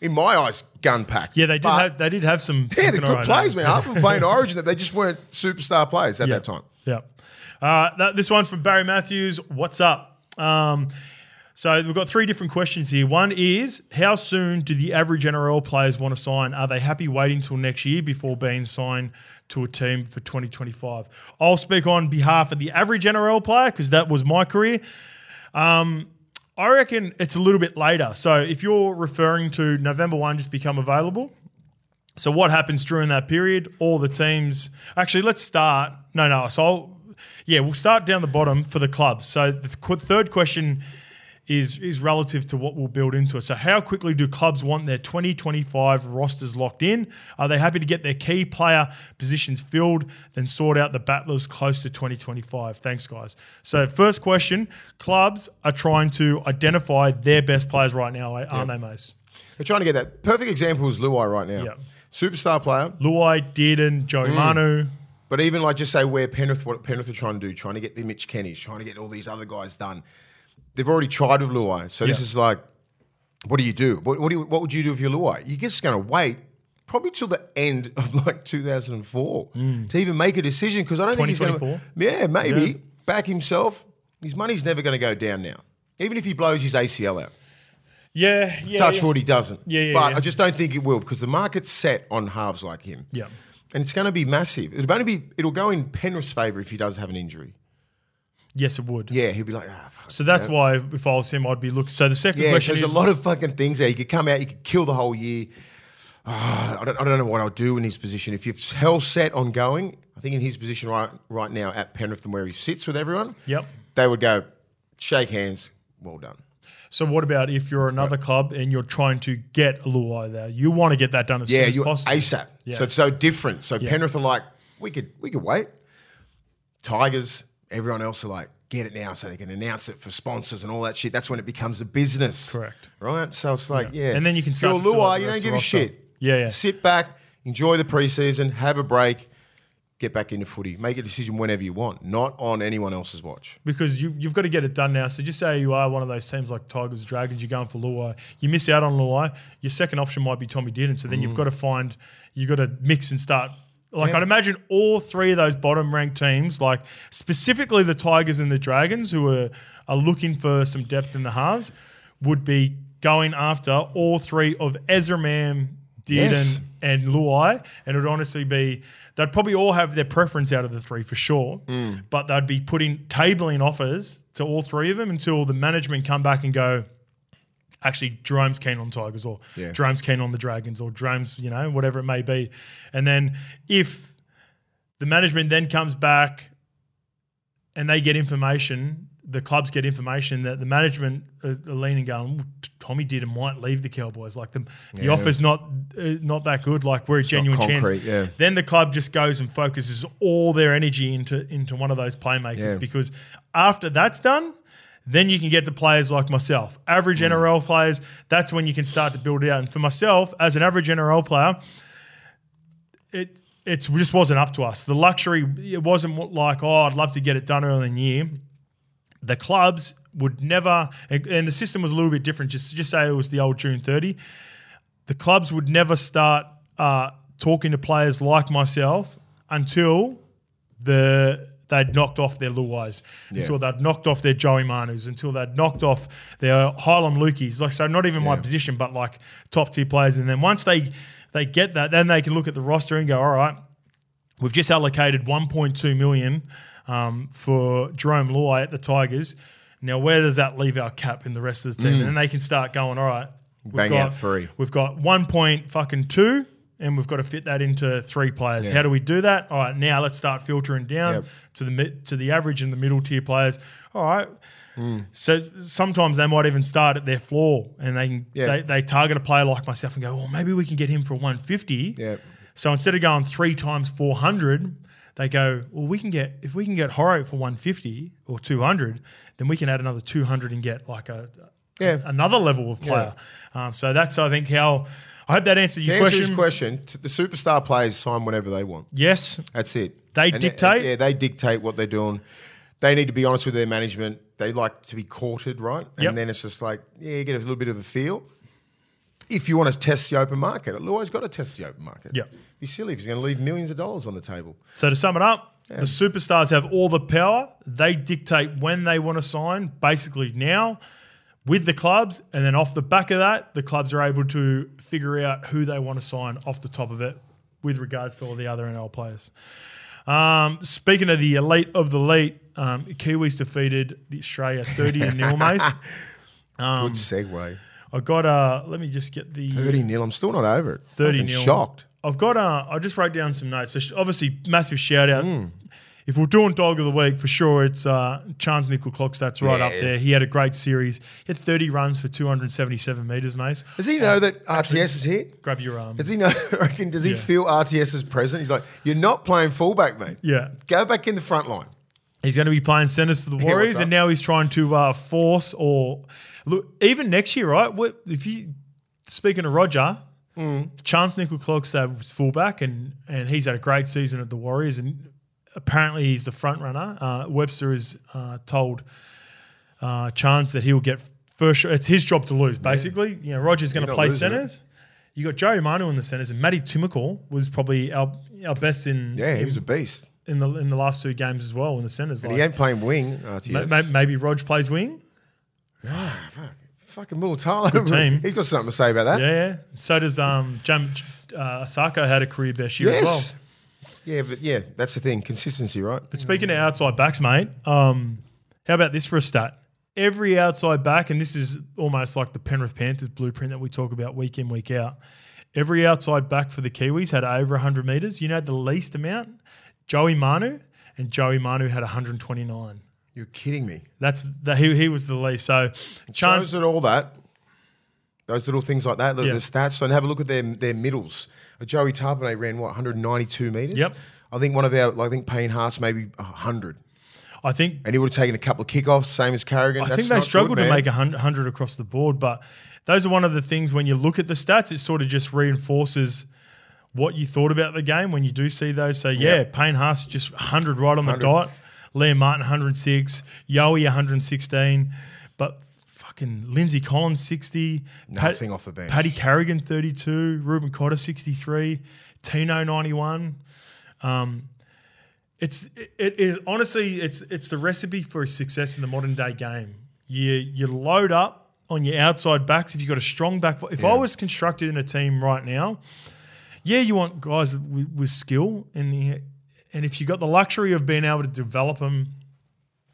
[SPEAKER 2] In my eyes, gun pack.
[SPEAKER 1] Yeah, they did
[SPEAKER 2] But-
[SPEAKER 1] have they did have some
[SPEAKER 2] Yeah, they're
[SPEAKER 1] fucking
[SPEAKER 2] good
[SPEAKER 1] alright
[SPEAKER 2] players, man. I've been playing Origin, that they just weren't superstar players at
[SPEAKER 1] Yeah.
[SPEAKER 2] that time.
[SPEAKER 1] Yeah. Uh, that, this one's from Barry Matthews. What's up? Um, so we've got three different questions here. One is how soon do the average NRL players want to sign? Are they happy waiting till next year before being signed to a team for 2025? I'll speak on behalf of the average NRL player because that was my career. Um, I reckon it's a little bit later. So if you're referring to November 1 just become available, so what happens during that period? All the teams. Actually, let's start. No, no. So I'll, yeah, we'll start down the bottom for the clubs. So the third question is is relative to what we'll build into it. So how quickly do clubs want their 2025 rosters locked in? Are they happy to get their key player positions filled, then sort out the battlers close to 2025? Thanks, guys. So first question: clubs are trying to identify their best players right now, eh, aren't they, Mace?
[SPEAKER 2] They're trying to get that. Perfect example is Luai right now.
[SPEAKER 1] Yeah.
[SPEAKER 2] Superstar player,
[SPEAKER 1] Luai, Dearden, Joey mm. Manu.
[SPEAKER 2] but even like just say where Penrith, what Penrith are trying to do, trying to get the Mitch Kennys, trying to get all these other guys done. They've already tried with Luai. So this is like, what do you do? What, what, do you, what would you do if you're Luai? You're just going to wait probably till the end of like 2004 mm. to even make a decision because I don't think he's going to.
[SPEAKER 1] 2024?
[SPEAKER 2] Yeah, maybe
[SPEAKER 1] Yeah.
[SPEAKER 2] back himself. His money's never going to go down now, even if he blows his ACL out.
[SPEAKER 1] Yeah, yeah.
[SPEAKER 2] Touch
[SPEAKER 1] yeah.
[SPEAKER 2] wood, he doesn't.
[SPEAKER 1] Yeah, yeah,
[SPEAKER 2] But
[SPEAKER 1] yeah.
[SPEAKER 2] I just don't think it will because the market's set on halves like him.
[SPEAKER 1] Yeah.
[SPEAKER 2] And it's going to be massive. It'll only be. It'll go in Penrith's favour if he does have an injury.
[SPEAKER 1] Yes, it would.
[SPEAKER 2] Yeah, he'd be like, ah, fuck.
[SPEAKER 1] So that's why if I was him, I'd be looking. So the second
[SPEAKER 2] Yeah,
[SPEAKER 1] question
[SPEAKER 2] there's
[SPEAKER 1] is
[SPEAKER 2] a lot of fucking things there. You could come out, you could kill the whole year. Ah, I, don't, I don't know what I'll do in his position. If you're hell set on going, I think in his position right right now at Penrith and where he sits with everyone,
[SPEAKER 1] Yep.
[SPEAKER 2] they would go, shake hands, well done.
[SPEAKER 1] So what about if you're another club and you're trying to get a Luai there? You want to get that done as
[SPEAKER 2] Yeah,
[SPEAKER 1] soon as
[SPEAKER 2] you
[SPEAKER 1] possible.
[SPEAKER 2] ASAP.
[SPEAKER 1] Yeah.
[SPEAKER 2] So it's so different. So Penrith are like, we could we could wait. Tigers, everyone else are like, get it now so they can announce it for sponsors and all that shit. That's when it becomes a business.
[SPEAKER 1] Correct.
[SPEAKER 2] Right? So it's like, yeah.
[SPEAKER 1] And then you can
[SPEAKER 2] you're
[SPEAKER 1] start to fill out
[SPEAKER 2] Luai,
[SPEAKER 1] the
[SPEAKER 2] you don't give a shit.
[SPEAKER 1] Yeah, yeah.
[SPEAKER 2] Sit back, enjoy the preseason, have a break, get back into footy. Make a decision whenever you want, not on anyone else's watch.
[SPEAKER 1] because you, you've got to get it done now. So just say you are one of those teams like Tigers, Dragons, you're going for Luai. You miss out on Luai. Your second option might be Tommy Dearden. So then you've mm. got to find, you've got to mix and start. Like
[SPEAKER 2] Yeah.
[SPEAKER 1] I'd imagine all three of those bottom ranked teams, like specifically the Tigers and the Dragons, who are, are looking for some depth in the halves, would be going after all three of Ezra Mam, Dearden,
[SPEAKER 2] Yes.
[SPEAKER 1] and Luai, and it would honestly be they'd probably all have their preference out of the three for sure,
[SPEAKER 2] Mm.
[SPEAKER 1] but they'd be putting tabling offers to all three of them until the management come back and go. Actually, Jerome's keen on Tigers, or
[SPEAKER 2] Yeah.
[SPEAKER 1] Jerome's keen on the Dragons, or Jerome's, you know, whatever it may be. And then if the management then comes back and they get information, the clubs get information that the management are leaning going, Tommy Dearden might leave the Cowboys. Like the, the offer's not uh, not that good. Like we're a genuine
[SPEAKER 2] concrete,
[SPEAKER 1] chance.
[SPEAKER 2] yeah.
[SPEAKER 1] Then the club just goes and focuses all their energy into into one of those playmakers
[SPEAKER 2] Yeah.
[SPEAKER 1] because after that's done. Then you can get to players like myself, average
[SPEAKER 2] Mm.
[SPEAKER 1] NRL players. That's when you can start to build it out. And for myself, as an average NRL player, it it just wasn't up to us. The luxury it wasn't like oh I'd love to get it done early in the year. The clubs would never, and, the system was a little bit different. Just just say it was the old June thirty. The clubs would never start uh, talking to players like myself until the they'd knocked off their Luais, until they'd knocked off their Joey Manus, until they'd knocked off their Hylam Lukis. Like so, not even my position, but like top tier players. And then once they they get that, then they can look at the roster and go, all right, we've just allocated 1.2 million um, for Jerome Luai at the Tigers. Now, where does that leave our cap in the rest of the team? And then they can start going, all right, we've
[SPEAKER 2] Mm. Bang
[SPEAKER 1] got
[SPEAKER 2] three.
[SPEAKER 1] We've got one point fucking two, and we've got to fit that into three players.
[SPEAKER 2] Yeah.
[SPEAKER 1] How do we do that? All right, now let's start filtering down
[SPEAKER 2] Yep.
[SPEAKER 1] to the to the average and the middle tier players. All right.
[SPEAKER 2] Mm.
[SPEAKER 1] So sometimes they might even start at their floor and they can
[SPEAKER 2] Yeah.
[SPEAKER 1] they, they target a player like myself and go, well, maybe we can get him for 150.
[SPEAKER 2] Yeah.
[SPEAKER 1] So instead of going three times 400, they go, well, we can get, if we can get Horo for 150 or 200, then we can add another 200 and get like a,
[SPEAKER 2] Yeah.
[SPEAKER 1] another level of player. Um, so that's, I think, how, I hope that answered
[SPEAKER 2] To
[SPEAKER 1] your
[SPEAKER 2] answer
[SPEAKER 1] question.
[SPEAKER 2] his question, the superstar players sign whenever they want.
[SPEAKER 1] Yes.
[SPEAKER 2] That's it.
[SPEAKER 1] They
[SPEAKER 2] And,
[SPEAKER 1] dictate?
[SPEAKER 2] yeah, they dictate what they're doing. They need to be honest with their management. They like to be courted, right? And
[SPEAKER 1] Yep.
[SPEAKER 2] then it's just like, yeah, you get a little bit of a feel. If you want to test the open market, Luai's got to test the open market.
[SPEAKER 1] Yeah,
[SPEAKER 2] Be silly if he's going to leave millions of dollars on the table.
[SPEAKER 1] So to sum it up, the superstars have all the power. They dictate when they want to sign, basically now with the clubs. And then off the back of that, the clubs are able to figure out who they want to sign off the top of it with regards to all the other NL players. Um, speaking of the elite of the elite, um, Kiwis defeated the Australia 30 to nil, mate. Um,
[SPEAKER 2] Good segue.
[SPEAKER 1] I got, uh, let me just get the
[SPEAKER 2] 30 nil. I'm still not over it.
[SPEAKER 1] 30 nil.
[SPEAKER 2] Shocked.
[SPEAKER 1] I've got. Uh, I just wrote down some notes. So obviously, massive shout out.
[SPEAKER 2] Hmm.
[SPEAKER 1] If we're doing dog of the week for sure, it's uh, Charnze Nickel Clock. That's right up there. He had a great series. He had 30 runs for 277 meters, mate.
[SPEAKER 2] Does he know that RTS is here?
[SPEAKER 1] Grab your arm.
[SPEAKER 2] Does he know? Reckon, does he
[SPEAKER 1] Yeah.
[SPEAKER 2] feel RTS is present? He's like, you're not playing fullback, mate.
[SPEAKER 1] Yeah,
[SPEAKER 2] Go back in the front line.
[SPEAKER 1] he's going to be playing centers for the Warriors,
[SPEAKER 2] up?
[SPEAKER 1] and now he's trying to uh, force or look even next year, right? What if you speaking of Roger?
[SPEAKER 2] Hmm.
[SPEAKER 1] Charnze Nickel Clockstad was fullback, and and he's had a great season at the Warriors, and apparently he's the front runner. Uh, Webster is uh, told uh, Charnze that he'll get first. shot. It's his job to lose, basically. You know, Roger's going to play
[SPEAKER 2] it.
[SPEAKER 1] centers. You got Joey Manu in the centers, and Matty Timokal was probably our our best in
[SPEAKER 2] Yeah, he
[SPEAKER 1] in,
[SPEAKER 2] was a beast.
[SPEAKER 1] in the in the last two games as well in the centers.
[SPEAKER 2] And
[SPEAKER 1] Like,
[SPEAKER 2] he ain't playing wing, RTS.
[SPEAKER 1] ma- ma- maybe Rog plays wing.
[SPEAKER 2] Fucking Mulitalo.
[SPEAKER 1] team.
[SPEAKER 2] He's got something to say about that.
[SPEAKER 1] Yeah, yeah. So does um Jam uh, Isaako had a career best year as well.
[SPEAKER 2] Yeah, but yeah, that's the thing. Consistency, right?
[SPEAKER 1] But speaking of outside backs, mate, um, how about this for a stat? Every outside back, and this is almost like the Penrith Panthers blueprint that we talk about week in, week out. Every outside back for the Kiwis had over 100 metres. You know the least amount? Joey Manu, and Joey Manu had 129.
[SPEAKER 2] You're kidding me.
[SPEAKER 1] That's the, he, he was the least. So,
[SPEAKER 2] Shows
[SPEAKER 1] chance.
[SPEAKER 2] that all that, those little things like that, look
[SPEAKER 1] Yeah.
[SPEAKER 2] the stats. So, and have a look at their their middles. Uh, Joey Tapine ran what 192 meters.
[SPEAKER 1] Yep.
[SPEAKER 2] I think one of our, I think Payne Haas maybe 100,
[SPEAKER 1] I think
[SPEAKER 2] and he would have taken a couple of kickoffs, same as Carrigan.
[SPEAKER 1] I
[SPEAKER 2] That's
[SPEAKER 1] think they struggled
[SPEAKER 2] good,
[SPEAKER 1] to make 100 across the board, but those are one of the things when you look at the stats, it sort of just reinforces what you thought about the game when you do see those. So, yeah,
[SPEAKER 2] Yep.
[SPEAKER 1] Payne Haas just 100 right on the dot. Liam Martin 106, Yowie 116, but fucking Lindsay Collins 60,
[SPEAKER 2] Nothing off the bench.
[SPEAKER 1] Paddy Carrigan 32, Reuben Cotter 63, Tino 91 um, it's it, it is honestly it's it's the recipe for success in the modern day game. You you load up on your outside backs if you've got a strong back. If I was constructed in a team right now, yeah, you want guys with, with skill in the, and if you've got the luxury of being able to develop them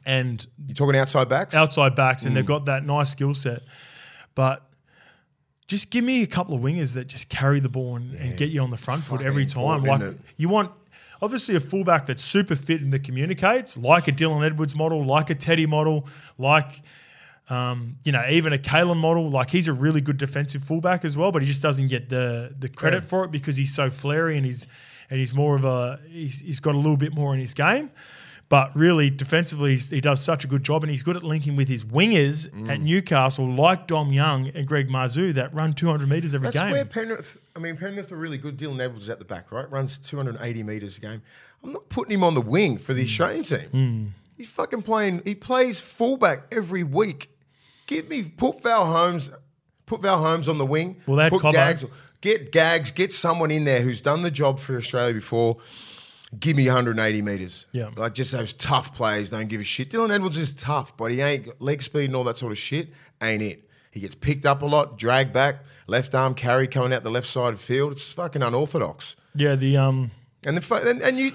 [SPEAKER 1] and
[SPEAKER 2] you're talking outside backs?
[SPEAKER 1] outside backs,
[SPEAKER 2] Mm.
[SPEAKER 1] and they've got that nice skill set. But just give me a couple of wingers that just carry the ball and, and get you on the front foot every time. Like you want obviously a fullback that's super fit and that communicates, like a Dylan Edwards model, like a Teddy model, like um, you know, even a Kalyn model. Like he's a really good defensive fullback as well, but he just doesn't get the the credit
[SPEAKER 2] Yeah.
[SPEAKER 1] for it because he's so flary and he's and he's more of a he's, he's got a little bit more in his game. But really, defensively, he does such a good job, and he's good at linking with his wingers
[SPEAKER 2] Mm.
[SPEAKER 1] at Newcastle, like Dom Young and Greg Marzhew, that run 200 meters every
[SPEAKER 2] That's
[SPEAKER 1] game.
[SPEAKER 2] where Penrith. I mean, Penrith are really good. Dylan Edwards at the back, right? Runs 280 meters a game. I'm not putting him on the wing for the Australian team. He's fucking playing. He plays fullback every week. Give me put Val Holmes, put Val Holmes on the wing.
[SPEAKER 1] Well,
[SPEAKER 2] put Gags. Get Gags. Get someone in there who's done the job for Australia before. Give me 180 meters.
[SPEAKER 1] Yeah.
[SPEAKER 2] like just those tough plays don't give a shit. Dylan Edwards is tough, but he ain't leg speed and all that sort of shit. Ain't it? He gets picked up a lot, dragged back, left arm carry coming out the left side of the field. It's fucking unorthodox.
[SPEAKER 1] yeah, the um,
[SPEAKER 2] And the and, and you,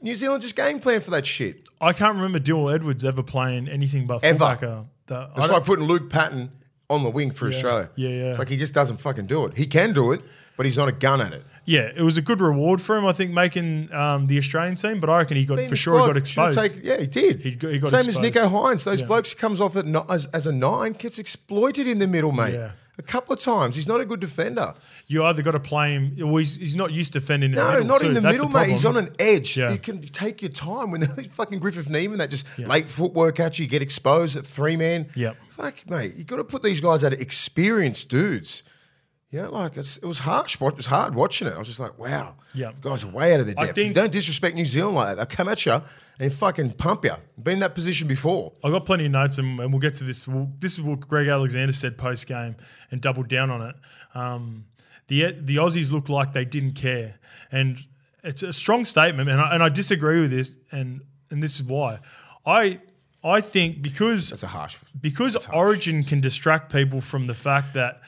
[SPEAKER 2] New Zealand just game plan for that shit.
[SPEAKER 1] I can't remember Dylan Edwards ever playing anything but
[SPEAKER 2] Ever.
[SPEAKER 1] fullback. the- I
[SPEAKER 2] It's like putting Luke Patten on the wing for Australia.
[SPEAKER 1] Yeah, yeah.
[SPEAKER 2] It's like he just doesn't fucking do it. He can do it, but he's not a gun at it.
[SPEAKER 1] Yeah, it was a good reward for him, I think, making um, the Australian team. But I reckon he got
[SPEAKER 2] Being
[SPEAKER 1] for
[SPEAKER 2] the
[SPEAKER 1] sure he
[SPEAKER 2] squad
[SPEAKER 1] got exposed.
[SPEAKER 2] take- yeah, he did.
[SPEAKER 1] He got- he got
[SPEAKER 2] Same as. Nicho Hynes. Those
[SPEAKER 1] Yeah.
[SPEAKER 2] blokes comes off at no, as, as a nine, gets exploited in the middle, mate.
[SPEAKER 1] Yeah.
[SPEAKER 2] A couple of times. He's not a good defender.
[SPEAKER 1] you either got to play him, or he's, he's not used to defending in the
[SPEAKER 2] No,
[SPEAKER 1] middle.
[SPEAKER 2] not
[SPEAKER 1] too.
[SPEAKER 2] in the
[SPEAKER 1] That's
[SPEAKER 2] middle, mate. He's on an edge.
[SPEAKER 1] Yeah.
[SPEAKER 2] You can take your time when fucking Griffin Neame that just late footwork at you, get exposed at three man.
[SPEAKER 1] Yep.
[SPEAKER 2] Fuck, mate. You got to put these guys at experienced dudes. You know, like it's, it was harsh. It was hard watching it. I was just like, wow.
[SPEAKER 1] Yeah.
[SPEAKER 2] Guys are way out of the
[SPEAKER 1] I
[SPEAKER 2] depth.
[SPEAKER 1] think-
[SPEAKER 2] Don't disrespect New Zealand like that. They'll come at you and fucking pump you. Been in that position before.
[SPEAKER 1] I've got plenty of notes, and, and we'll get to this. We'll, this is what Greg Alexander said post game and doubled down on it. Um, the the Aussies looked like they didn't care, and it's a strong statement, and I, and I disagree with this, and and this is why. I I think because
[SPEAKER 2] That's a harsh.
[SPEAKER 1] because Origin can distract people from the fact that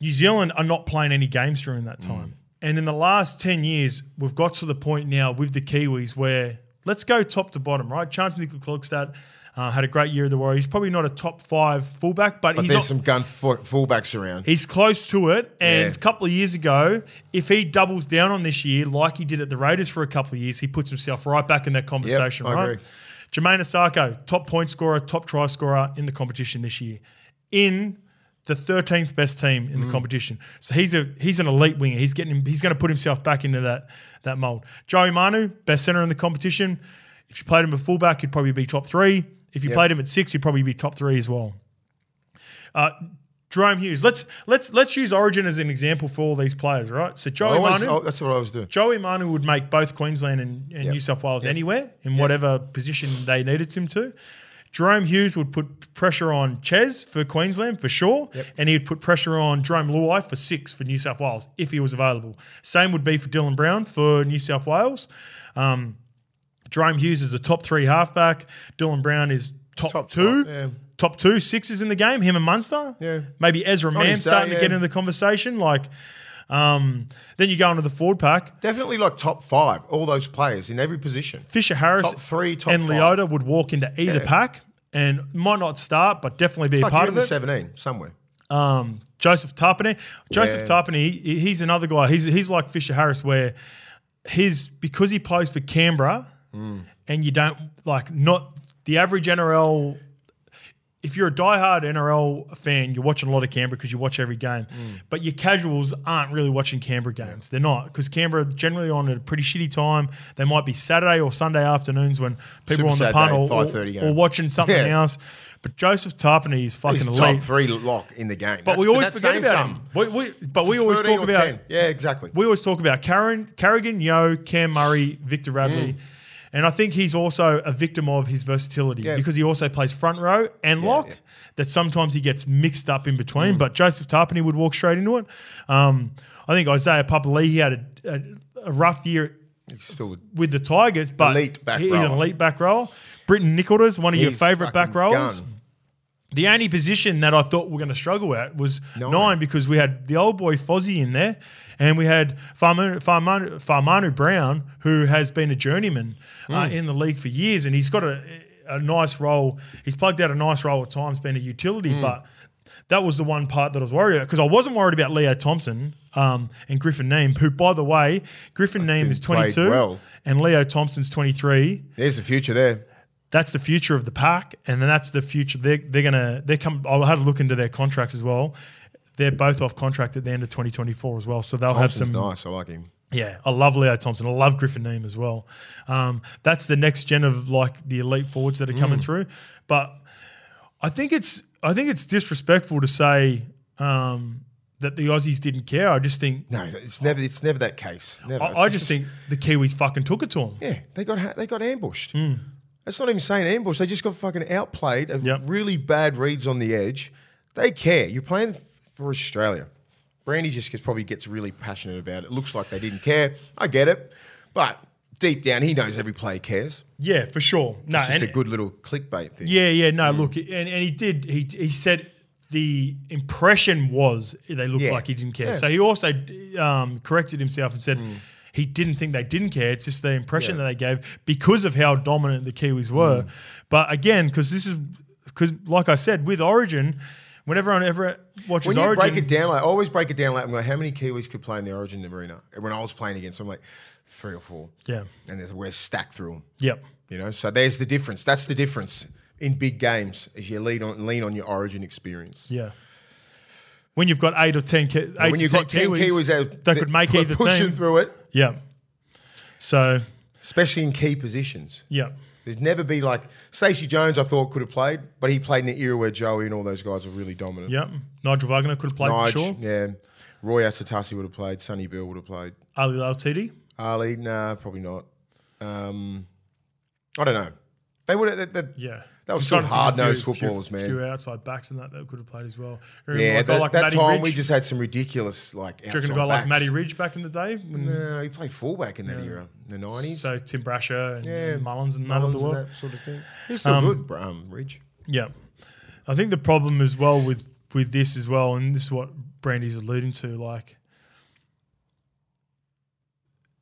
[SPEAKER 1] New Zealand are not playing any games during that time. And in the last 10 years, we've got to the point now with the Kiwis where let's go top to bottom, right? Charnze Nicoll-Klokstad uh, had a great year of the Warriors. He's probably not a top five fullback, but,
[SPEAKER 2] But
[SPEAKER 1] he's,
[SPEAKER 2] there's
[SPEAKER 1] not-
[SPEAKER 2] some gun fu- fullbacks around.
[SPEAKER 1] he's close to it. And
[SPEAKER 2] Yeah.
[SPEAKER 1] a couple of years ago, if he doubles down on this year like he did at the Raiders for a couple of years, he puts himself right back in that conversation,
[SPEAKER 2] I
[SPEAKER 1] right?
[SPEAKER 2] agree.
[SPEAKER 1] Jamayne Isaako, top point scorer, top try scorer in the competition this year, in the 13th best team in
[SPEAKER 2] Mm.
[SPEAKER 1] the competition. So he's a he's an elite winger. He's getting he's going to put himself back into that that mold. Joey Manu, best center in the competition. If you played him at fullback, he'd probably be top three. If you
[SPEAKER 2] Yep.
[SPEAKER 1] played him at six, he'd probably be top three as well. Uh, Jahrome Hughes. Let's let's let's use Origin as an example for all these players, right? So Joey
[SPEAKER 2] always-
[SPEAKER 1] Manu.
[SPEAKER 2] oh, that's what I was doing.
[SPEAKER 1] Joey Manu would make both Queensland and, and
[SPEAKER 2] Yep.
[SPEAKER 1] New South Wales anywhere in whatever position they needed him to. Jahrome Hughes would put pressure on Ches for Queensland for sure, and he'd put pressure on Jarome Luai for six for New South Wales if he was available. Same would be for Dylan Brown for New South Wales. Um, Jahrome Hughes is a top three halfback. Dylan Brown is top,
[SPEAKER 2] Top
[SPEAKER 1] two.
[SPEAKER 2] five, yeah.
[SPEAKER 1] Top two sixes in the game, him and Munster.
[SPEAKER 2] Yeah.
[SPEAKER 1] Maybe Ezra
[SPEAKER 2] Mam
[SPEAKER 1] starting to get into the conversation. Like, um, then you go into the forward pack.
[SPEAKER 2] Definitely like top five, all those players in every position.
[SPEAKER 1] Fisher Harris
[SPEAKER 2] Top three, top
[SPEAKER 1] and
[SPEAKER 2] five.
[SPEAKER 1] Leota would walk into either
[SPEAKER 2] Yeah.
[SPEAKER 1] pack and might not start, but definitely be
[SPEAKER 2] Fuck,
[SPEAKER 1] a part
[SPEAKER 2] you're
[SPEAKER 1] of
[SPEAKER 2] in the
[SPEAKER 1] it.
[SPEAKER 2] 17 somewhere.
[SPEAKER 1] Um, Joseph Tapine. Joseph
[SPEAKER 2] Yeah.
[SPEAKER 1] Tapine, he, he's another guy. He's he's like Fisher Harris, where his because he plays for Canberra,
[SPEAKER 2] Hmm.
[SPEAKER 1] and you don't like not the average NRL. If you're a diehard NRL fan, you're watching a lot of Canberra because you watch every game.
[SPEAKER 2] Hmm.
[SPEAKER 1] But your casuals aren't really watching Canberra games. They're not because Canberra are generally on at a pretty shitty time. They might be Saturday or Sunday afternoons when people are on
[SPEAKER 2] Super
[SPEAKER 1] the punt or, or, or watching something
[SPEAKER 2] Yeah.
[SPEAKER 1] else. But Joseph Tapine is fucking
[SPEAKER 2] He's
[SPEAKER 1] elite.
[SPEAKER 2] top three lock in the game.
[SPEAKER 1] But
[SPEAKER 2] That's-
[SPEAKER 1] we always
[SPEAKER 2] that's
[SPEAKER 1] forget about him. We, we, but we always talk about
[SPEAKER 2] 10. Yeah, exactly.
[SPEAKER 1] we always talk about Karen, Carrigan, Yeo, Cam Murray, Victor Radley. And I think he's also a victim of his versatility
[SPEAKER 2] Yeah.
[SPEAKER 1] because he also plays front row and lock.
[SPEAKER 2] yeah.
[SPEAKER 1] That sometimes he gets mixed up in between. But Joseph Tapine would walk straight into it. Um, I think Isaiah Papali'i, he had a, a, a rough year
[SPEAKER 2] still
[SPEAKER 1] with the Tigers, but
[SPEAKER 2] Elite back
[SPEAKER 1] he's an elite back rower. Britton Nicholls, one of your favourite back rowers.
[SPEAKER 2] gun.
[SPEAKER 1] The only position that I thought we are going to struggle at was nine.
[SPEAKER 2] Nine.
[SPEAKER 1] because we had the old boy Fozzie in there, and we had Fa'amanu, Fa'amanu, Fa'amanu Brown, who has been a journeyman uh,
[SPEAKER 2] Hmm.
[SPEAKER 1] in the league for years, and he's got a, a nice role. He's plugged out a nice role at times, been a utility,
[SPEAKER 2] Hmm.
[SPEAKER 1] but that was the one part that I was worried about because I wasn't worried about Leo Thompson um, and Griffin Neame, who, by the way, Griffin Neame is 22
[SPEAKER 2] well.
[SPEAKER 1] and Leo Thompson's 23
[SPEAKER 2] There's the future there.
[SPEAKER 1] That's the future of the pack, and then that's the future. They're, they're gonna they come. I had a look into their contracts as well. They're both off contract at the end of 2024 as well, so they'll
[SPEAKER 2] Thompson's
[SPEAKER 1] have some.
[SPEAKER 2] nice. I like him.
[SPEAKER 1] Yeah, I love Leo Thompson. I love Griffin Neame as well. Um, that's the next gen of like the elite forwards that are coming
[SPEAKER 2] Mm.
[SPEAKER 1] through. But I think it's I think it's disrespectful to say um, that the Aussies didn't care. I just think
[SPEAKER 2] No, it's never. It's never that case. Never.
[SPEAKER 1] I, I just think the Kiwis fucking took it to them.
[SPEAKER 2] Yeah, they got they got ambushed. That's not even saying ambush. They just got fucking outplayed. Of
[SPEAKER 1] Yep.
[SPEAKER 2] Really bad reads on the edge. They care. You're playing for Australia. Brandy just gets, probably gets really passionate about it. Looks like they didn't care. I get it, but deep down, he knows every player cares.
[SPEAKER 1] Yeah, for sure. No,
[SPEAKER 2] It's just a good little clickbait thing.
[SPEAKER 1] Yeah, yeah, no, look, and, and he did. He he said the impression was they looked
[SPEAKER 2] Yeah.
[SPEAKER 1] like he didn't care.
[SPEAKER 2] Yeah.
[SPEAKER 1] So he also um, corrected himself and said he didn't think they didn't care. It's just the impression
[SPEAKER 2] Yeah.
[SPEAKER 1] that they gave because of how dominant the Kiwis mm. were. But again, because this is because, like I said, with Origin, when everyone ever watches
[SPEAKER 2] When you
[SPEAKER 1] Origin,
[SPEAKER 2] break it down, like I always break it down like I'm like, how many Kiwis could play in the Origin arena? And when I was playing against them, I'm like three or four.
[SPEAKER 1] yeah,
[SPEAKER 2] And there's we're stacked through them.
[SPEAKER 1] yep,
[SPEAKER 2] You know, so there's the difference. That's the difference in big games is you lean on lean on your origin experience.
[SPEAKER 1] yeah. When you've got eight or ten, ki- eight
[SPEAKER 2] when you've got ten
[SPEAKER 1] Kiwis,
[SPEAKER 2] Kiwis out
[SPEAKER 1] that could make either
[SPEAKER 2] pushing
[SPEAKER 1] team.
[SPEAKER 2] through it,
[SPEAKER 1] Yeah. So
[SPEAKER 2] especially in key positions.
[SPEAKER 1] yeah,
[SPEAKER 2] There's never been like Stacey Jones. I thought could have played, but he played in an era where Joey and all those guys were really dominant.
[SPEAKER 1] yeah. Nigel Vagana could have played
[SPEAKER 2] Nige,
[SPEAKER 1] for sure.
[SPEAKER 2] yeah. Roy Asotasi would have played. Sonny Bill would have played.
[SPEAKER 1] Ali LTD.
[SPEAKER 2] Ali, nah, probably not. Um, I don't know. They would have. That, that,
[SPEAKER 1] Yeah.
[SPEAKER 2] That was still
[SPEAKER 1] trying to think of
[SPEAKER 2] hard-nosed
[SPEAKER 1] few-
[SPEAKER 2] footballers,
[SPEAKER 1] few,
[SPEAKER 2] man.
[SPEAKER 1] Few outside backs and that that could have played as well. Remember
[SPEAKER 2] yeah,
[SPEAKER 1] guy
[SPEAKER 2] that,
[SPEAKER 1] like
[SPEAKER 2] that
[SPEAKER 1] Matty
[SPEAKER 2] time
[SPEAKER 1] Ridge?
[SPEAKER 2] we just had some ridiculous like.
[SPEAKER 1] Do you reckon a guy like. Matty Ridge back in the day? When,
[SPEAKER 2] No, he played fullback in that era, in the nineties.
[SPEAKER 1] So Tim Brasher and
[SPEAKER 2] yeah,
[SPEAKER 1] Mullins and none of the
[SPEAKER 2] Mullins and that sort of thing. He's still
[SPEAKER 1] Um,
[SPEAKER 2] good, um, Ridge.
[SPEAKER 1] Yeah. I think the problem as well with with this as well, and this is what Brandy's alluding to, like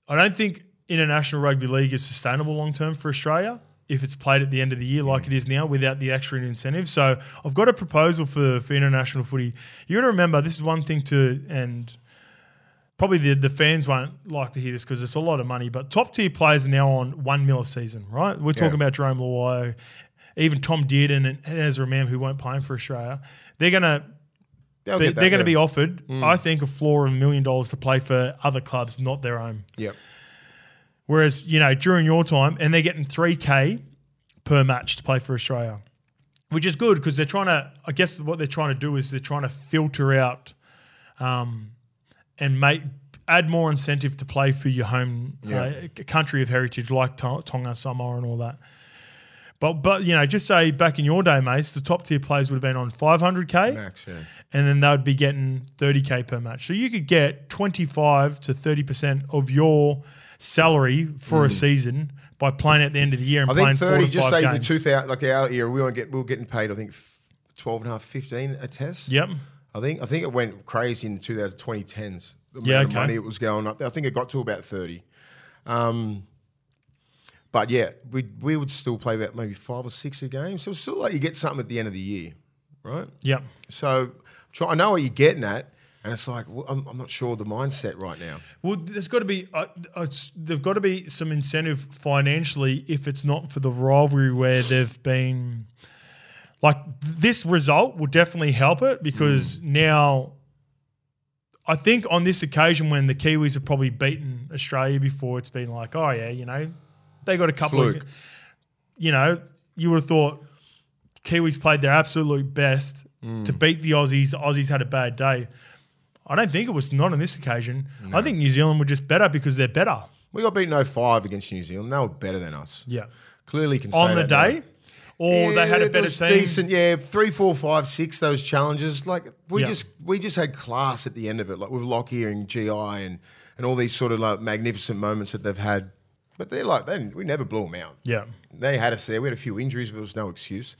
[SPEAKER 1] I don't think international rugby league is sustainable long term for Australia if it's played at the end of the year like it is now without the extra incentive. So I've got a proposal for, for international footy. You got to remember this is one thing to and probably the, the fans won't like to hear this because it's a lot of money, but top tier players are now on one mil a season, right? We're talking about Jarome Luai, even Tom Dearden and, and Ezra Mam who weren't playing for Australia. They're gonna
[SPEAKER 2] They'll
[SPEAKER 1] be,
[SPEAKER 2] that,
[SPEAKER 1] they're going to
[SPEAKER 2] yeah.
[SPEAKER 1] be
[SPEAKER 2] Mm.
[SPEAKER 1] offered, I think, a floor of a million dollars to play for other clubs, not their own.
[SPEAKER 2] Yep.
[SPEAKER 1] Whereas, you know, during your time, and they're getting 3K per match to play for Australia, which is good because they're trying to, I guess what they're trying to do is they're trying to filter out um, and make add more incentive to play for your home
[SPEAKER 2] Yeah.
[SPEAKER 1] uh, country of heritage like Tonga, Samoa, and all that. But, but you know, just say back in your day, mates, the top tier players would have been on 500K
[SPEAKER 2] Max, yeah.
[SPEAKER 1] and then they would be getting 30k per match. So you could get 25 to 30% of your salary for a season by playing at the end of the year and
[SPEAKER 2] Mm. I
[SPEAKER 1] playing
[SPEAKER 2] think
[SPEAKER 1] four
[SPEAKER 2] 30,
[SPEAKER 1] to
[SPEAKER 2] just say the 2000, like our era, we weren't get, we were getting paid, I think, f- 12 and a half, 15 a test.
[SPEAKER 1] Yep.
[SPEAKER 2] I think I think it went crazy in the 2010s. The
[SPEAKER 1] Yeah, okay.
[SPEAKER 2] money it was going up. I think it got to about 30. Um, but yeah, we we would still play about maybe five or six a game. So it's still like you get something at the end of the year, right?
[SPEAKER 1] Yep.
[SPEAKER 2] So try, I know what you're getting at, and it's like well, I'm, I'm not sure the mindset right now.
[SPEAKER 1] Well, there's got to be uh, uh, there've got to be some incentive financially if it's not for the rivalry where they've been like this result will definitely help it because now I think on this occasion when the Kiwis have probably beaten Australia before, it's been like, oh yeah, you know, they got a couple
[SPEAKER 2] Fluke.
[SPEAKER 1] of, you know, you would have thought Kiwis played their absolute best to beat the Aussies. The Aussies had a bad day. I don't think it was not on this occasion. I think New Zealand were just better because they're better.
[SPEAKER 2] We got beaten 05 against New Zealand. They were better than us.
[SPEAKER 1] Yeah.
[SPEAKER 2] Clearly can say
[SPEAKER 1] On the
[SPEAKER 2] that now.
[SPEAKER 1] day, or they had a
[SPEAKER 2] Yeah,
[SPEAKER 1] better team.
[SPEAKER 2] Decent, yeah. Three, four, five, six. Those challenges, like we
[SPEAKER 1] Yeah.
[SPEAKER 2] just we just had class at the end of it, like with Lockyer and GI and and all these sort of like magnificent moments that they've had. But they're like, they, we never blew them out.
[SPEAKER 1] Yeah.
[SPEAKER 2] They had us there. We had a few injuries, but there was no excuse.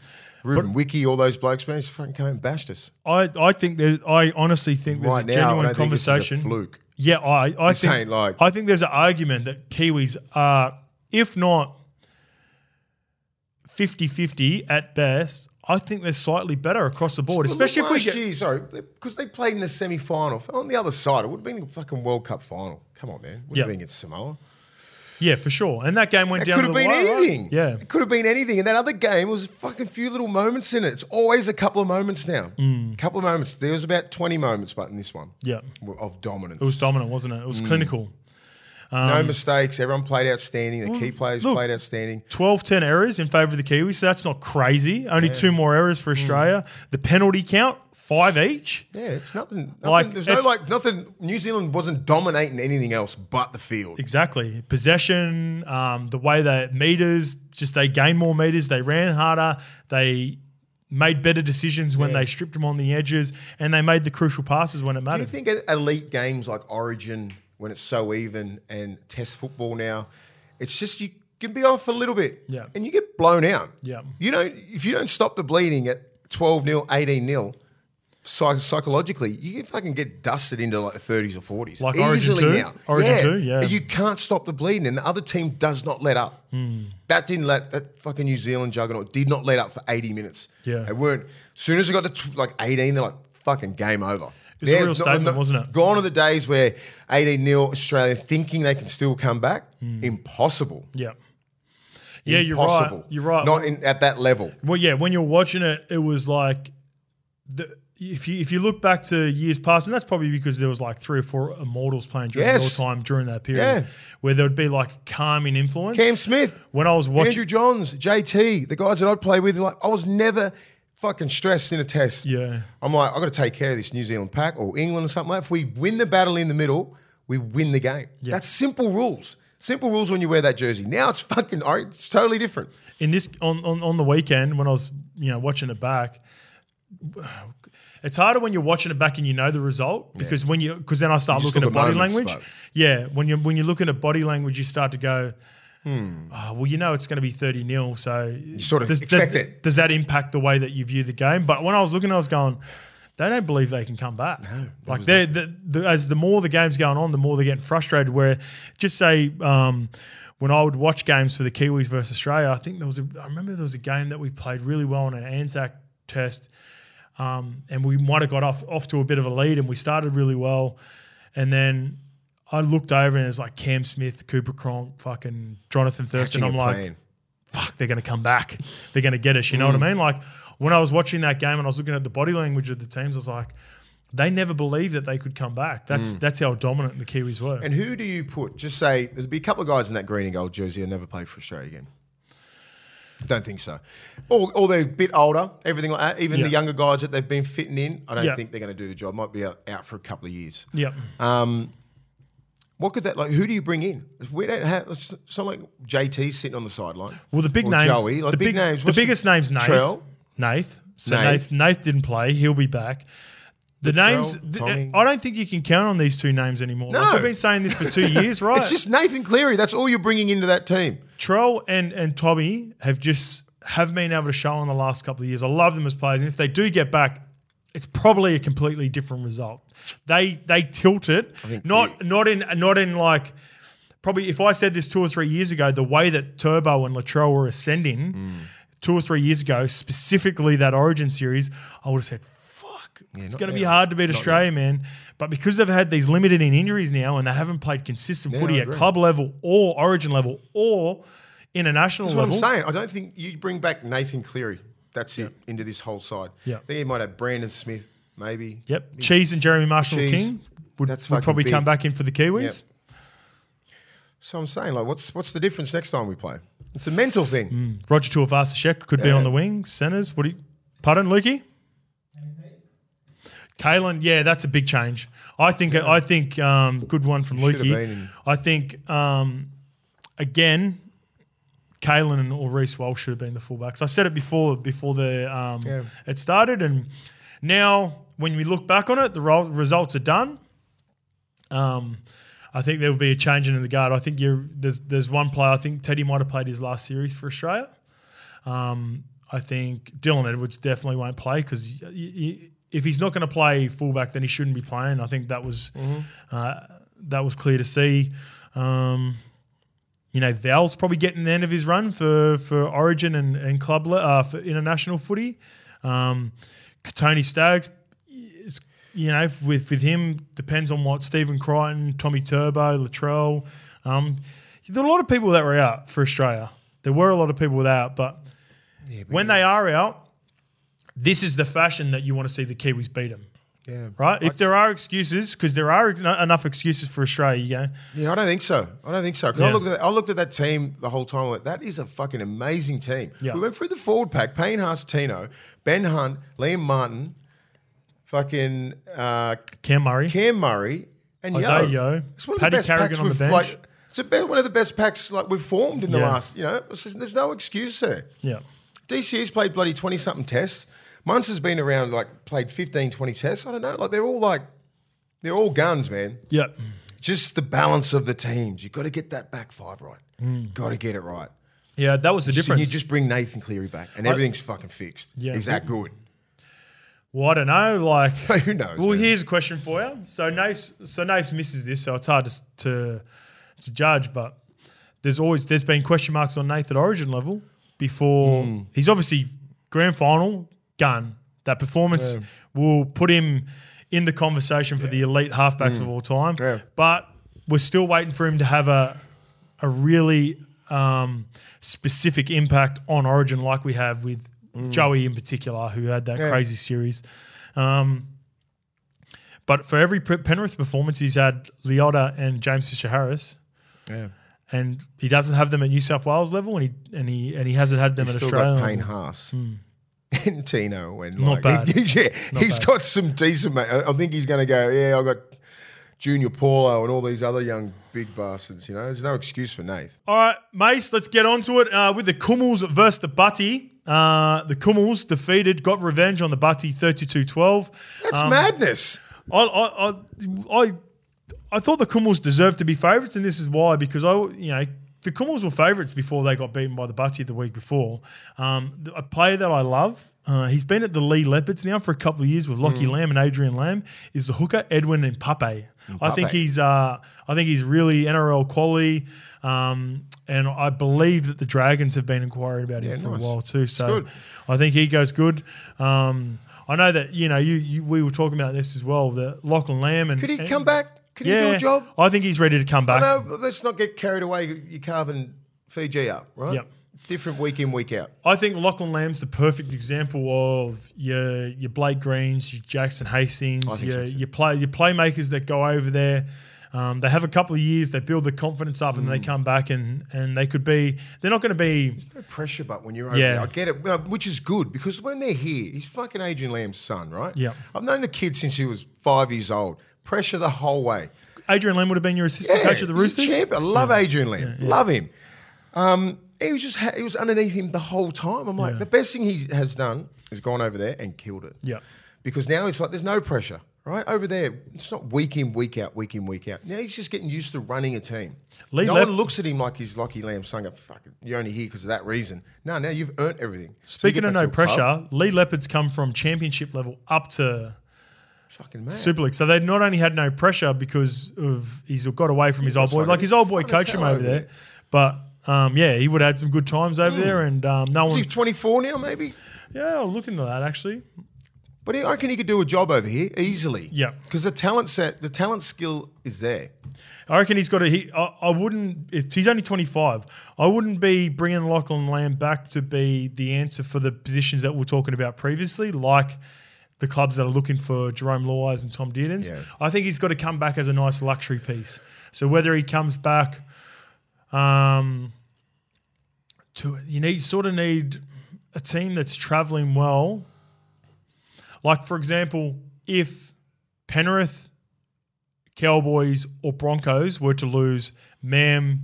[SPEAKER 2] Ruben Wiki, all those blokes, man, just fucking came and bashed us.
[SPEAKER 1] I, I think that I honestly think there's
[SPEAKER 2] Right
[SPEAKER 1] a
[SPEAKER 2] now, I
[SPEAKER 1] genuine
[SPEAKER 2] don't think this is a
[SPEAKER 1] conversation.
[SPEAKER 2] fluke.
[SPEAKER 1] Yeah, I, I
[SPEAKER 2] This
[SPEAKER 1] think
[SPEAKER 2] like-
[SPEAKER 1] I think there's an argument that Kiwis are, if not 50-50 at best, I think they're slightly better across the board, especially if we get
[SPEAKER 2] year, sorry, because they played in the semi final. On the other side, it would have been a fucking World Cup final. Come on, man. Would
[SPEAKER 1] Yeah.
[SPEAKER 2] have been against Samoa.
[SPEAKER 1] Yeah for sure. And that game went
[SPEAKER 2] It
[SPEAKER 1] down
[SPEAKER 2] could have been
[SPEAKER 1] wire, right? Yeah,
[SPEAKER 2] It could have been anything. And that other game was fucking few little moments in it. It's always a couple of moments now.
[SPEAKER 1] Mm.
[SPEAKER 2] A couple of moments. There was about 20 moments, but in this one,
[SPEAKER 1] yeah.
[SPEAKER 2] of dominance.
[SPEAKER 1] It was dominant, wasn't it? It
[SPEAKER 2] Mm.
[SPEAKER 1] was clinical.
[SPEAKER 2] no mistakes. Everyone played outstanding. The key players
[SPEAKER 1] look,
[SPEAKER 2] played outstanding.
[SPEAKER 1] 12 10 errors in favour of the Kiwis, so that's not crazy. Only two more errors
[SPEAKER 2] Mm.
[SPEAKER 1] for Australia. The penalty count, five each.
[SPEAKER 2] Yeah, it's nothing. nothing
[SPEAKER 1] Like,
[SPEAKER 2] there's no like nothing. New Zealand wasn't dominating anything else but the field.
[SPEAKER 1] Exactly. Possession, um, the way that meters, just they gained more meters, they ran harder, they made better decisions when
[SPEAKER 2] Yeah.
[SPEAKER 1] they stripped them on the edges, and they made the crucial passes when it mattered.
[SPEAKER 2] Do you think at elite games like Origin, when it's so even, and Test football now, it's just you can be off a little bit,
[SPEAKER 1] Yeah.
[SPEAKER 2] and you get blown out.
[SPEAKER 1] Yeah.
[SPEAKER 2] you don't if you don't stop the bleeding at twelve 0 18 0 psych- psychologically, you can fucking get dusted into like the thirties or forties
[SPEAKER 1] Like Origin
[SPEAKER 2] easily
[SPEAKER 1] two?
[SPEAKER 2] now.
[SPEAKER 1] Origin
[SPEAKER 2] yeah.
[SPEAKER 1] two, yeah.
[SPEAKER 2] you can't stop the bleeding, and the other team does not let up.
[SPEAKER 1] Hmm.
[SPEAKER 2] That didn't let that fucking New Zealand juggernaut did not let up for eighty minutes.
[SPEAKER 1] Yeah.
[SPEAKER 2] they weren't. As soon as it got to t- like eighteen, they're like fucking game over.
[SPEAKER 1] It was a real statement, wasn't it?
[SPEAKER 2] Gone are the days where 18 0 Australia thinking they can still come back. Impossible.
[SPEAKER 1] Yeah. Yeah, you're
[SPEAKER 2] Impossible.
[SPEAKER 1] right. You're right.
[SPEAKER 2] Not in, at that level.
[SPEAKER 1] Well, yeah, when you're watching it, it was like the, if you if you look back to years past, and that's probably because there was like three or four immortals playing during
[SPEAKER 2] Yes.
[SPEAKER 1] your time during that period,
[SPEAKER 2] Yeah.
[SPEAKER 1] where there would be like calming influence.
[SPEAKER 2] Cam Smith,
[SPEAKER 1] when I was watching,
[SPEAKER 2] Andrew Johns, JT, the guys that I'd play with, like I was never fucking stressed in a test.
[SPEAKER 1] yeah,
[SPEAKER 2] I'm like, I got to take care of this New Zealand pack or England or something like. that. If we win the battle in the middle, we win the game. That's simple rules. Simple rules when you wear that jersey. Now it's fucking, it's totally different.
[SPEAKER 1] in this on, on on the weekend when I was you know watching it back. It's harder when you're watching it back and you know the result because when you because then I start looking at
[SPEAKER 2] look at
[SPEAKER 1] body
[SPEAKER 2] moments,
[SPEAKER 1] language. Yeah, when you when you're looking at body language, you start to go.
[SPEAKER 2] Hmm.
[SPEAKER 1] Oh, well, you know it's going to be 30 nil, so you
[SPEAKER 2] sort of expect it.
[SPEAKER 1] Does that impact the way that you view the game? But when I was looking, I was going, they don't believe they can come back. like they're, the, the, as the more the game's going on, the more they're getting frustrated. Where just say um, when I would watch games for the Kiwis versus Australia, I think there was a, I remember there was a game that we played really well on an Anzac test, um, and we might have got off off to a bit of a lead, and we started really well, and then. I looked over and it was like Cam Smith, Cooper Cronk, fucking Jonathan Thurston. I'm like,
[SPEAKER 2] plan.
[SPEAKER 1] fuck, they're going to come back. They're going to get us. You know
[SPEAKER 2] Mm.
[SPEAKER 1] what I mean? Like when I was watching that game and I was looking at the body language of the teams, I was like, they never believed that they could come back. That's that's how dominant the Kiwis were.
[SPEAKER 2] Mm. And who do you put? Just say there's be a couple of guys in that green and gold jersey who never played for Australia again. Don't think so. Or, or they're a bit older, everything like that. Even the younger guys that they've been fitting in, I don't
[SPEAKER 1] Yeah.
[SPEAKER 2] think they're going to do the job. Might be out, out for a couple of years.
[SPEAKER 1] yep.
[SPEAKER 2] Um, what could that like? Who do you bring in? We don't have. It's not like JT sitting on the sideline.
[SPEAKER 1] Well, the big names,
[SPEAKER 2] Joey, like
[SPEAKER 1] the
[SPEAKER 2] big, names.
[SPEAKER 1] the biggest names, Nath.
[SPEAKER 2] Trell.
[SPEAKER 1] Nath. So
[SPEAKER 2] Nath.
[SPEAKER 1] Nath. Nath didn't play. He'll be back. The
[SPEAKER 2] Latrell,
[SPEAKER 1] names, th-
[SPEAKER 2] Tommy.
[SPEAKER 1] I don't think you can count on these two names anymore. Like,
[SPEAKER 2] No.
[SPEAKER 1] I've been saying this for two years, right?
[SPEAKER 2] It's just Nathan Cleary. That's all you're bringing into that team.
[SPEAKER 1] Trell and and Tommy have just have been able to show in the last couple of years. I love them as players, and if they do get back, it's probably a completely different result. They they tilt it, not not in not in like probably if I said this two or three years ago, the way that Turbo and Latrell were ascending
[SPEAKER 2] Mm.
[SPEAKER 1] two or three years ago, specifically that Origin series, I would have said. Fuck, it's going to be hard to beat
[SPEAKER 2] Not
[SPEAKER 1] Australia, man. But because they've had these limited in injuries now and they haven't played consistent
[SPEAKER 2] Yeah,
[SPEAKER 1] footy at club level or Origin level or international
[SPEAKER 2] That's what
[SPEAKER 1] level,
[SPEAKER 2] I'm saying. I don't think you bring back Nathan Cleary. That's it into this whole side.
[SPEAKER 1] Yeah.
[SPEAKER 2] I think you might have Brandon Smith, maybe.
[SPEAKER 1] Yep. Cheese and Jeremy Marshall
[SPEAKER 2] Cheese.
[SPEAKER 1] King would,
[SPEAKER 2] That's
[SPEAKER 1] would probably
[SPEAKER 2] big.
[SPEAKER 1] come back in for the Kiwis.
[SPEAKER 2] Yep. So I'm saying, like, what's what's the difference next time we play? It's a mental thing. Hmm.
[SPEAKER 1] Roger Tuivasa-Sheck could be on the wing. Centers. What do you, pardon, Lukey? Kalyn, yeah, that's a big change. I think. I think. Um, good one from Lukey. I think. Um, again, Kalyn and or Reece Walsh should have been the fullbacks. I said it before. Before the um,
[SPEAKER 2] Yeah.
[SPEAKER 1] it started, and now when we look back on it, the ro- results are done. Um, I think there will be a change in the guard. I think you're there's there's one player. I think Teddy might have played his last series for Australia. Um, I think Dylan Edwards definitely won't play because if he's not going to play fullback, then he shouldn't be playing. I think that was uh, that was clear to see. Um, you know, Val's probably getting the end of his run for for Origin and and club uh, for international footy. Um, Tony Staggs, you know, with with him depends on what Stephen Crichton, Tommy Turbo, Latrell. Um, there were a lot of people that were out for Australia. There were a lot of people without, but when they are out, this is the fashion that you want to see the Kiwis beat them.
[SPEAKER 2] Yeah.
[SPEAKER 1] Right? If there are excuses, because there are en- enough excuses for Australia, you go,
[SPEAKER 2] Yeah, I don't think so. I don't think so. 'Cause I
[SPEAKER 1] Yeah.
[SPEAKER 2] looked at I looked at that team the whole time. I went, that is a fucking amazing team.
[SPEAKER 1] Yeah.
[SPEAKER 2] We went through the forward pack: Payne Haas, Tino, Ben Hunt, Liam Martin, fucking uh,
[SPEAKER 1] Cam Murray.
[SPEAKER 2] Cam Murray, and
[SPEAKER 1] Isaiah
[SPEAKER 2] Yeo.
[SPEAKER 1] Yeo.
[SPEAKER 2] It's one of
[SPEAKER 1] Paddy
[SPEAKER 2] the best
[SPEAKER 1] Carrigan
[SPEAKER 2] packs
[SPEAKER 1] on the bench.
[SPEAKER 2] like. It's a one of the best packs like we've formed in the
[SPEAKER 1] Yeah.
[SPEAKER 2] last. You know, just- there's no excuse there.
[SPEAKER 1] Yeah.
[SPEAKER 2] DC's played bloody 20 something tests. Munster's been around, like, played 15, 20 tests. I don't know. Like, they're all like, they're all guns, man.
[SPEAKER 1] Yeah.
[SPEAKER 2] Just the balance of the teams. You've got to get that back five right.
[SPEAKER 1] Mm.
[SPEAKER 2] Got to get it right.
[SPEAKER 1] Yeah, that was the
[SPEAKER 2] Just- and you just bring Nathan Cleary back, and everything's fucking fixed.
[SPEAKER 1] Yeah.
[SPEAKER 2] He's that good.
[SPEAKER 1] well, I don't know. Like,
[SPEAKER 2] Who knows?
[SPEAKER 1] well,
[SPEAKER 2] man?
[SPEAKER 1] here's a question for you. So Nace, so Nace misses this, so it's hard to, to to judge. But there's always there's been question marks on Nathan Origin level before.
[SPEAKER 2] Hmm.
[SPEAKER 1] He's obviously grand final gun. That performance will put him in the conversation for the elite halfbacks of all time.
[SPEAKER 2] Yeah.
[SPEAKER 1] But we're still waiting for him to have a a really um, specific impact on Origin, like we have with Joey in particular, who had that.
[SPEAKER 2] Yeah.
[SPEAKER 1] crazy series. Um, but for every Penrith performance, he's had Leota and James Fisher Harris,
[SPEAKER 2] Yeah.
[SPEAKER 1] and he doesn't have them at New South Wales level, and he and he and he hasn't had them
[SPEAKER 2] He's
[SPEAKER 1] at
[SPEAKER 2] still
[SPEAKER 1] Australia.
[SPEAKER 2] got Payne. Haas. And Tino and.
[SPEAKER 1] Not
[SPEAKER 2] like,
[SPEAKER 1] bad.
[SPEAKER 2] yeah,
[SPEAKER 1] Not
[SPEAKER 2] he's
[SPEAKER 1] bad.
[SPEAKER 2] got some decent. Mate. I I think he's going to go. Yeah, I got Junior Paulo and all these other young big bastards. You know, there's no excuse for Nath.
[SPEAKER 1] All right, Mace, let's get on to it uh, with the Kumuls versus the Bati. Uh, the Kumuls defeated, got revenge on the Bati 32 12.
[SPEAKER 2] That's madness.
[SPEAKER 1] I, I, I, I, I thought the Kumuls deserved to be favourites, and this is why because I, you know, the Kumuls were favourites before they got beaten by the Bati the week before. Um, a player that I love, uh, he's been at the Leigh Leopards now for a couple of years with Lockie Lam and Adrian Lam. Is the hooker Edwin Ipape? I think he's, uh, I think he's really NRL quality. Um, and I believe that the Dragons have been inquiring about him
[SPEAKER 2] Yeah,
[SPEAKER 1] for
[SPEAKER 2] nice.
[SPEAKER 1] a while too. So. I think he goes good. Um, I know that you know you, you we were talking about this as well. That Lachlan Lam and
[SPEAKER 2] Could he
[SPEAKER 1] and-
[SPEAKER 2] come back? Could
[SPEAKER 1] yeah,
[SPEAKER 2] he do a job?
[SPEAKER 1] I think he's ready to come back.
[SPEAKER 2] No, let's not get carried away. You're carving Fiji up, right?
[SPEAKER 1] Yep.
[SPEAKER 2] Different week in, week out.
[SPEAKER 1] I think Lachlan Lam's the perfect example of your your Blake Greens, your Jackson Hastings, your
[SPEAKER 2] so
[SPEAKER 1] your play your playmakers that go over there. Um, they have a couple of years, they build the confidence up,
[SPEAKER 2] Mm.
[SPEAKER 1] and they come back and and they could be. They're not going to be.
[SPEAKER 2] There's no pressure, but when you're over
[SPEAKER 1] Yeah.
[SPEAKER 2] there, I get it, which is good because when they're here, he's fucking Adrian Lam's son, right?
[SPEAKER 1] Yep.
[SPEAKER 2] I've known the kid since he was five years old. Pressure the whole way.
[SPEAKER 1] Adrian Lam would have been your assistant coach of the Roosters.
[SPEAKER 2] champ. I love Adrian Lam. Love him. Um, he was just ha- he was underneath him the whole time. I'm like, the best thing he has done is gone over there and killed it.
[SPEAKER 1] Yeah.
[SPEAKER 2] Because now it's like there's no pressure, right? Over there, it's not week in, week out, week in, week out. Now he's just getting used to running a team.
[SPEAKER 1] Lee
[SPEAKER 2] no one looks at him like he's Lockie Lam saying, "Fuck it, you're only here because of that reason." No, now you've earned everything.
[SPEAKER 1] Speaking
[SPEAKER 2] get
[SPEAKER 1] of no
[SPEAKER 2] a club,
[SPEAKER 1] pressure, Leigh Leopards come from championship level up to
[SPEAKER 2] fucking mad.
[SPEAKER 1] Super League. So they not only had no pressure because of he's got away from his old boy,
[SPEAKER 2] like
[SPEAKER 1] his old boy coached him over there, but um, yeah, he would have had some good times over there, and um, no
[SPEAKER 2] Is
[SPEAKER 1] one.
[SPEAKER 2] he 24 now, maybe?
[SPEAKER 1] Yeah, I'll look into that actually.
[SPEAKER 2] But I reckon he could do a job over here easily.
[SPEAKER 1] Yeah.
[SPEAKER 2] because the talent set, the talent skill is there.
[SPEAKER 1] I reckon he's got a. He, I, I wouldn't. If he's only twenty five, I wouldn't be bringing Lachlan Lam back to be the answer for the positions that we are talking about previously, like the clubs that are looking for Jarome Luais and Tom Dearden's.
[SPEAKER 2] Yeah.
[SPEAKER 1] I think he's got to come back as a nice luxury piece. So whether he comes back, um, to you need sort of need a team that's traveling well. Like for example, if Penrith Cowboys or Broncos were to lose Mam,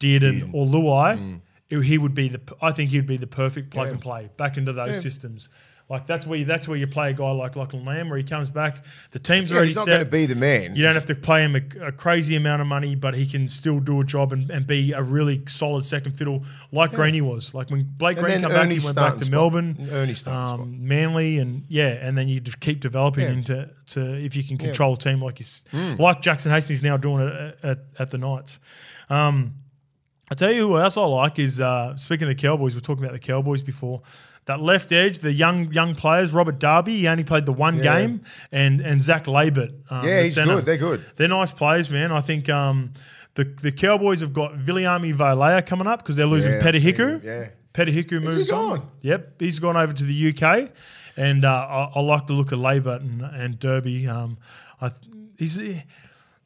[SPEAKER 1] Dearden, or Luai, it- he would be the. I think he'd be the perfect plug
[SPEAKER 2] Yeah.
[SPEAKER 1] and play back into those
[SPEAKER 2] Yeah.
[SPEAKER 1] systems. Like that's where you, that's where you play a guy like Lachlan Lam, where he comes back. The team's
[SPEAKER 2] Yeah,
[SPEAKER 1] already
[SPEAKER 2] he's not
[SPEAKER 1] set.
[SPEAKER 2] going to be the man.
[SPEAKER 1] You don't have to pay him a, a crazy amount of money, but he can still do a job and, and be a really solid second fiddle, like Greeny was. Like when Blake
[SPEAKER 2] And
[SPEAKER 1] Green came back, he went back to
[SPEAKER 2] spot.
[SPEAKER 1] Melbourne,
[SPEAKER 2] starting
[SPEAKER 1] um, Manly, and yeah, and then you just keep developing
[SPEAKER 2] Yeah.
[SPEAKER 1] into to if you can control a team like you, s- like Jackson Hastings now doing it at, at, at the Knights. Um, I tell you who else I like is uh, speaking of the Cowboys. We are talking about the Cowboys before. That left edge, the young young players, Robert Derby, he only played the one
[SPEAKER 2] Yeah.
[SPEAKER 1] game, and and Zac Laybutt. Um,
[SPEAKER 2] Yeah, he's
[SPEAKER 1] centre.
[SPEAKER 2] good. They're good.
[SPEAKER 1] They're nice players, man. I think um, the the Cowboys have got Viliami Vailea coming up because they're losing
[SPEAKER 2] Yeah,
[SPEAKER 1] Peta
[SPEAKER 2] I've seen
[SPEAKER 1] Hiku.
[SPEAKER 2] him, yeah. He
[SPEAKER 1] moves on. Yep, he's gone over to the UK, and uh, I, I like the look of Laybutt and, and Derby. Um, I, he's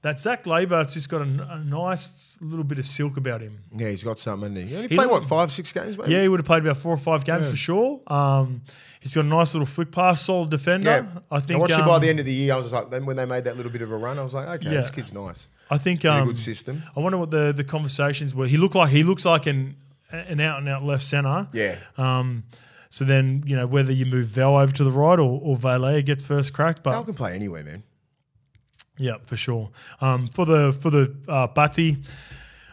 [SPEAKER 1] that Zac Laybutt's just got a, a nice little bit of silk about him.
[SPEAKER 2] Yeah, he's got something. He? he played what five, six games, maybe.
[SPEAKER 1] Yeah, he would have played about four or five games for sure. Um, he's got a nice little flick pass, solid defender.
[SPEAKER 2] Yeah.
[SPEAKER 1] I think.
[SPEAKER 2] watched him by
[SPEAKER 1] um,
[SPEAKER 2] the end of the year. I was like, then when they made that little bit of a run, I was like, okay,
[SPEAKER 1] Yeah.
[SPEAKER 2] this kid's nice.
[SPEAKER 1] I think um,
[SPEAKER 2] good system.
[SPEAKER 1] I wonder what the, the conversations were. He looked like he looks like an an out and out left center.
[SPEAKER 2] Yeah.
[SPEAKER 1] Um, so then you know whether you move Val over to the right or or Valet gets first crack, but
[SPEAKER 2] Val can play anywhere, man.
[SPEAKER 1] Yeah, for sure. Um, for the for the uh, Bati,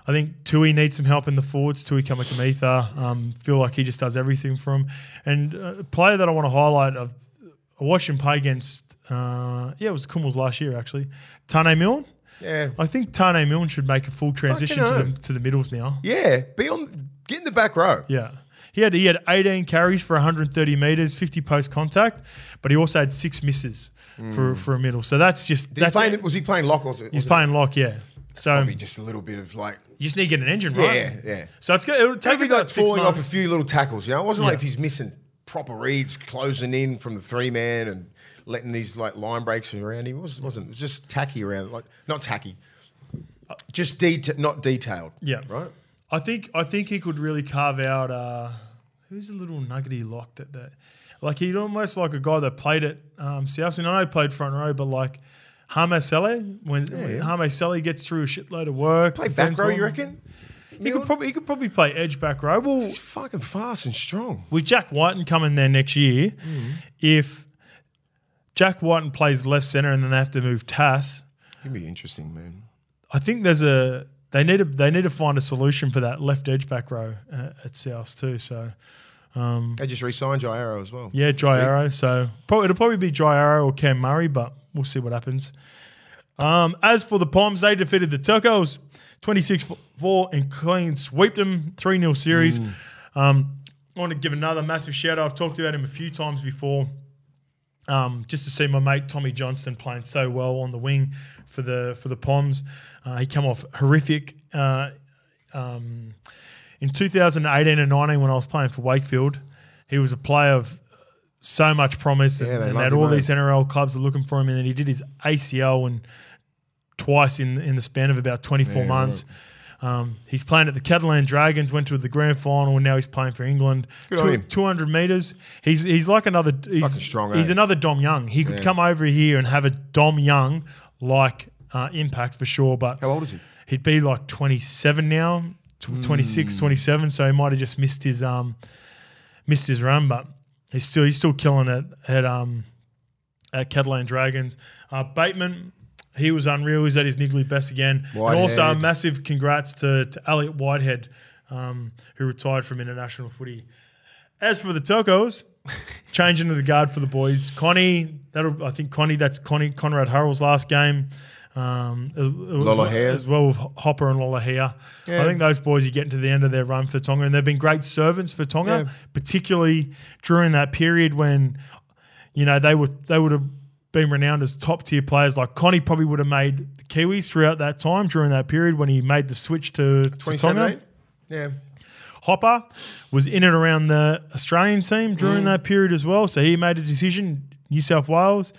[SPEAKER 1] I think Tui needs some help in the forwards. Tui Kamikamica, um, feel like he just does everything for him. And uh, a player that I want to highlight, I've, I watched him play against. Uh, yeah, it was Kumuls last year actually. Taane Milne.
[SPEAKER 2] Yeah.
[SPEAKER 1] I think Taane Milne should make a full transition to the, to the middles now.
[SPEAKER 2] Yeah. Be on, get in the back row.
[SPEAKER 1] Yeah. He had he had 18 carries for 130 meters, 50 post contact, but he also had six misses for, for a middle. So that's just
[SPEAKER 2] Hmm. Did he
[SPEAKER 1] that's
[SPEAKER 2] was he playing lock or was it,
[SPEAKER 1] he's
[SPEAKER 2] was it
[SPEAKER 1] playing lock, yeah. So
[SPEAKER 2] Probably just a little bit of like,
[SPEAKER 1] you just need to get an engine, right?
[SPEAKER 2] yeah, yeah.
[SPEAKER 1] So it's good. It'll take
[SPEAKER 2] Maybe like falling off a few little tackles. You know, it wasn't
[SPEAKER 1] Yeah.
[SPEAKER 2] like if he's missing proper reads, closing in from the three man and letting these like line breaks around him. It was, wasn't. It was just tacky around, like not tacky, just deta- not detailed.
[SPEAKER 1] Yeah.
[SPEAKER 2] right.
[SPEAKER 1] I think I think he could really carve out. Uh, who's a little nuggety lock that that like he'd almost like a guy that played at um, South. And I know he played front row, but like Hame Sele, when, when
[SPEAKER 2] yeah.
[SPEAKER 1] Hame Sele gets through a shitload of work,
[SPEAKER 2] Play back row, you reckon?
[SPEAKER 1] He could probably he could probably play edge back row. Well,
[SPEAKER 2] He's fucking fast and strong.
[SPEAKER 1] with Jack Wighton coming there next year,
[SPEAKER 2] Mm.
[SPEAKER 1] if Jack Wighton plays left center and then they have to move Tass,
[SPEAKER 2] It'd be interesting, man.
[SPEAKER 1] I think there's a they need to they need to find a solution for that left edge back row uh, at South too. So
[SPEAKER 2] They just re-signed Jai Arrow as well.
[SPEAKER 1] yeah, Jai Arrow. So probably, it'll probably be Jai Arrow or Cam Murray, but we'll see what happens. Um, as for the Poms, they defeated the Turcos 26 4 and clean swept them 3 0 series. Um, I want to give another massive shout out. I've talked about him a few times before. Um, just to see my mate Tommy Johnstone playing so well on the wing for the for the Poms. Uh, he come off horrific uh, um, in 2018 and 19 when I was playing for Wakefield. He was a player of so much promise, and,
[SPEAKER 2] Yeah,
[SPEAKER 1] and had all
[SPEAKER 2] mate.
[SPEAKER 1] these NRL clubs are looking for him. And then he did his ACL and twice in in the span of about 24
[SPEAKER 2] Yeah,
[SPEAKER 1] months. Um, he's playing at the Catalan Dragons, went to the grand final, and now he's playing for England.
[SPEAKER 2] Good
[SPEAKER 1] 200 meters. He's he's like another. He's,
[SPEAKER 2] strong,
[SPEAKER 1] He's
[SPEAKER 2] eh?
[SPEAKER 1] another Dom Young. He could
[SPEAKER 2] Yeah.
[SPEAKER 1] come over here and have a Dom Young like uh, impact for sure. But
[SPEAKER 2] How old is he?
[SPEAKER 1] he'd be like 27 now, tw- 26,
[SPEAKER 2] Hmm.
[SPEAKER 1] 27. So he might have just missed his um missed his run, but he's still he's still killing it at um at Catalan Dragons. Uh, Bateman, he was unreal. He's at his niggly best again. And also a massive congrats to, to Elliott Whitehead, um, who retired from international footy. As for the Tokos, changing to the guard for the boys. Connie, that'll I think Connie, that's Connie Conrad Hurrell's last game. Um, as, as well, as well with Hopper and Lolohea.
[SPEAKER 2] Yeah.
[SPEAKER 1] I think those boys are getting to the end of their run for Tonga, and they've been great servants for Tonga,
[SPEAKER 2] Yeah.
[SPEAKER 1] particularly during that period when you know they would they would have been renowned as top tier players. Like Connie probably would have made the Kiwis throughout that time during that period when he made the switch to, to Tonga.
[SPEAKER 2] 2017? Yeah.
[SPEAKER 1] Hopper was in and around the Australian team
[SPEAKER 2] Mm.
[SPEAKER 1] during that period as well. So he made a decision, New South Wales.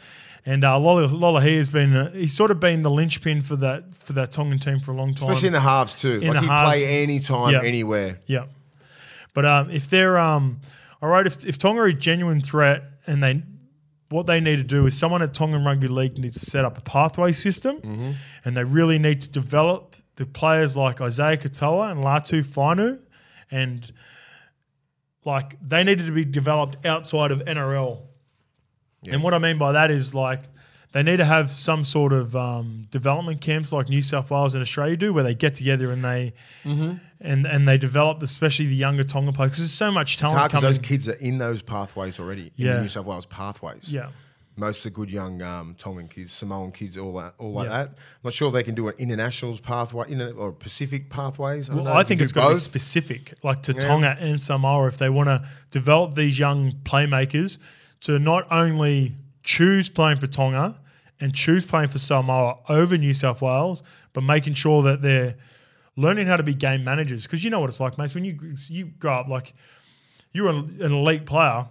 [SPEAKER 1] And uh, Lola, Lola he has been uh, he's sort of been the linchpin for that for that Tongan team for a long time.
[SPEAKER 2] Especially in the halves too.
[SPEAKER 1] In
[SPEAKER 2] like he play anytime,
[SPEAKER 1] Yeah.
[SPEAKER 2] anywhere.
[SPEAKER 1] Yeah. But um, if they're um, all right, if, if Tonga are a genuine threat and they what they need to do is someone at Tongan Rugby League needs to set up a pathway system and they really need to develop the players like Isaiah Katoa and Latu Fainu and like they needed to be developed outside of NRL. And what I mean by that is like they need to have some sort of um, development camps like New South Wales and Australia do, where they get together and they
[SPEAKER 2] Mm-hmm.
[SPEAKER 1] And and they develop, especially the younger Tonga players, because there's so much talent.
[SPEAKER 2] It's hard because those kids are in those pathways already, in the New South Wales pathways.
[SPEAKER 1] Yeah.
[SPEAKER 2] Most of the good young um, Tongan kids, Samoan kids, all that, all like
[SPEAKER 1] Yeah.
[SPEAKER 2] that. I'm not sure if they can do an internationals pathway, in or Pacific pathways. I, don't
[SPEAKER 1] Well,
[SPEAKER 2] know.
[SPEAKER 1] I think it's got to be specific, like to
[SPEAKER 2] Yeah.
[SPEAKER 1] Tonga and Samoa, if they want to develop these young playmakers to not only choose playing for Tonga and choose playing for Samoa over New South Wales, but making sure that they're learning how to be game managers. Because you know what it's like, mates. When you you grow up, like you're an an elite player,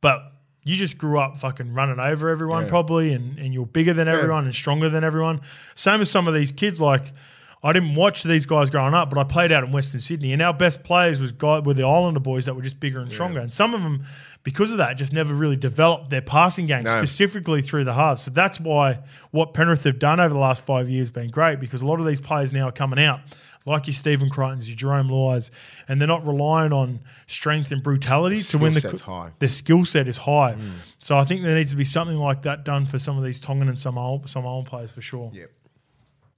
[SPEAKER 1] but you just grew up fucking running over everyone
[SPEAKER 2] Yeah.
[SPEAKER 1] probably and, and you're bigger than everyone and stronger than everyone. Same as some of these kids, like I didn't watch these guys growing up, but I played out in Western Sydney and our best players was guy were the Islander boys that were just bigger and stronger. And some of them, because of that, just never really developed their passing game
[SPEAKER 2] No.
[SPEAKER 1] specifically through the halves. So that's why what Penrith have done over the last five years has been great because a lot of these players now are coming out. Like your Stephen Crichtons, your Jarome Luais, and they're not relying on strength and brutality to win the
[SPEAKER 2] set's high.
[SPEAKER 1] their skill set is high.
[SPEAKER 2] Mm.
[SPEAKER 1] So I think there needs to be something like that done for some of these Tongan and some old some old players for sure.
[SPEAKER 2] Yep.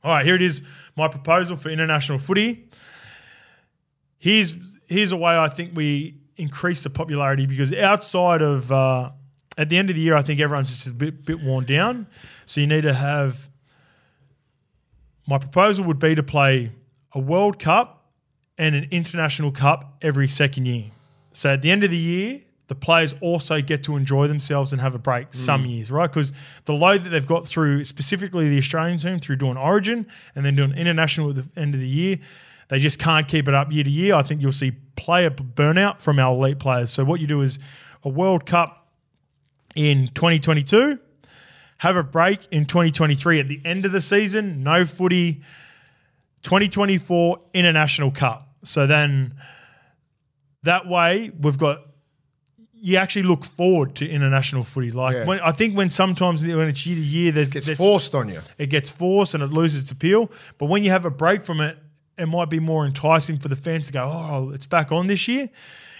[SPEAKER 1] All right, here it is. My proposal for international footy. Here's here's a way I think we increase the popularity because outside of uh, at the end of the year, I think everyone's just a bit bit worn down. So you need to have. My proposal would be to play a World Cup and an international cup every second year. So at the end of the year, the players also get to enjoy themselves and have a break some hmm. years, right? Because the load that they've got through, specifically the Australian team, through doing Origin and then doing international at the end of the year, they just can't keep it up year to year. I think you'll see player burnout from our elite players. So what you do is a World Cup in 2022, have a break in 2023 at the end of the season, no footy, 2024 International Cup. So then that way we've got you actually look forward to international footy. Like
[SPEAKER 2] Yeah.
[SPEAKER 1] when I think when sometimes when it's year to year, there's,
[SPEAKER 2] Gets
[SPEAKER 1] there's
[SPEAKER 2] forced on you.
[SPEAKER 1] it gets forced and it loses its appeal. But when you have a break from it, it might be more enticing for the fans to go, oh, it's back on this year.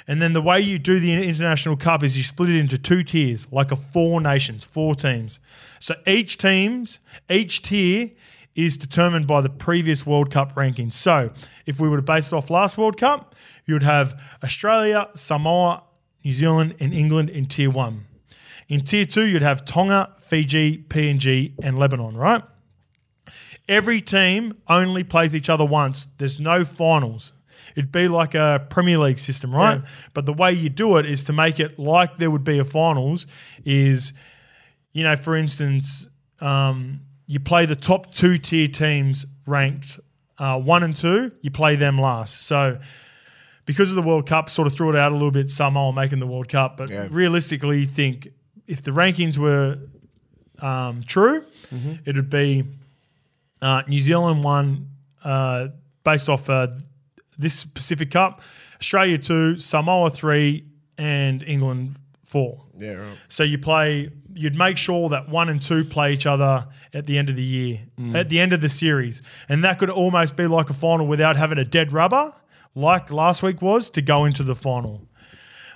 [SPEAKER 1] And then the way you do the International Cup is you split it into two tiers, like a four nations, four teams. So each teams, each tier is determined by the previous World Cup rankings. So if we were to base it off last World Cup, you would have Australia, Samoa, New Zealand, and England in tier one. In tier two, you'd have Tonga, Fiji, PNG, and Lebanon, right? Every team only plays each other once. There's no finals. It'd be like a Premier League system, right?
[SPEAKER 2] Yeah.
[SPEAKER 1] But the way you do it is to make it like there would be a finals. Is you know, for instance, um, you play the top two tier teams ranked uh, one and two. You play them last. So because of the World Cup, sort of threw it out a little bit. Samoa making the World Cup, but
[SPEAKER 2] Yeah.
[SPEAKER 1] realistically, you think if the rankings were um, true, it would be uh, New Zealand one uh, based off uh, this Pacific Cup, Australia two, Samoa three, and England four.
[SPEAKER 2] Yeah, right.
[SPEAKER 1] So you play, you'd make sure that one and two play each other at the end of the year, at the end of the series. And that could almost be like a final without having a dead rubber, like last week was, to go into the final.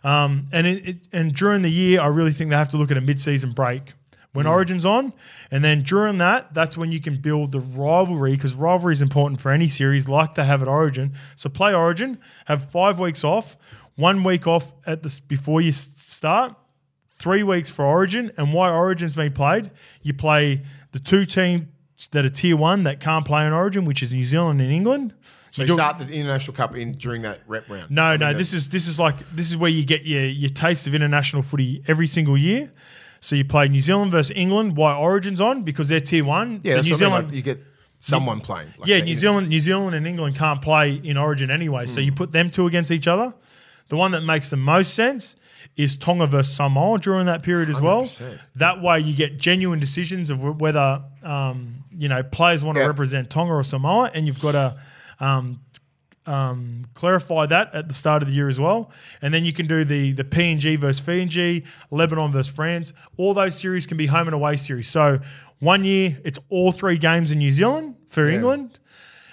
[SPEAKER 1] Um, and it, it, and during the year, I really think they have to look at a mid-season break when Origin's on, and then during that, that's when you can build the rivalry because rivalry is important for any series, like they have at Origin. So play Origin, have five weeks off, one week off at the before you start, three weeks for Origin, and why Origin's been played, you play the two teams that are tier one that can't play in Origin, which is New Zealand and England.
[SPEAKER 2] So you
[SPEAKER 1] do-
[SPEAKER 2] start the international cup in during that rep round.
[SPEAKER 1] no,
[SPEAKER 2] I mean,
[SPEAKER 1] no. This is this is like this is where you get your your taste of international footy every single year. So you play New Zealand versus England. Why Origins on? Because they're tier one.
[SPEAKER 2] yeah.
[SPEAKER 1] so New
[SPEAKER 2] what I mean, like, you get someone playing. like
[SPEAKER 1] yeah, New. Zealand, New Zealand and England can't play in Origin anyway. So you
[SPEAKER 2] Hmm.
[SPEAKER 1] put them two against each other. The one that makes the most sense is Tonga versus Samoa during that period as well.
[SPEAKER 2] 100%.
[SPEAKER 1] That way you get genuine decisions of whether um, you know players want to represent Tonga or Samoa, and you've got to um, um, clarify that at the start of the year as well. And then you can do the the PNG versus Fiji, Lebanon versus France. All those series can be home and away series. So one year it's all three games in New Zealand for
[SPEAKER 2] Yeah.
[SPEAKER 1] England,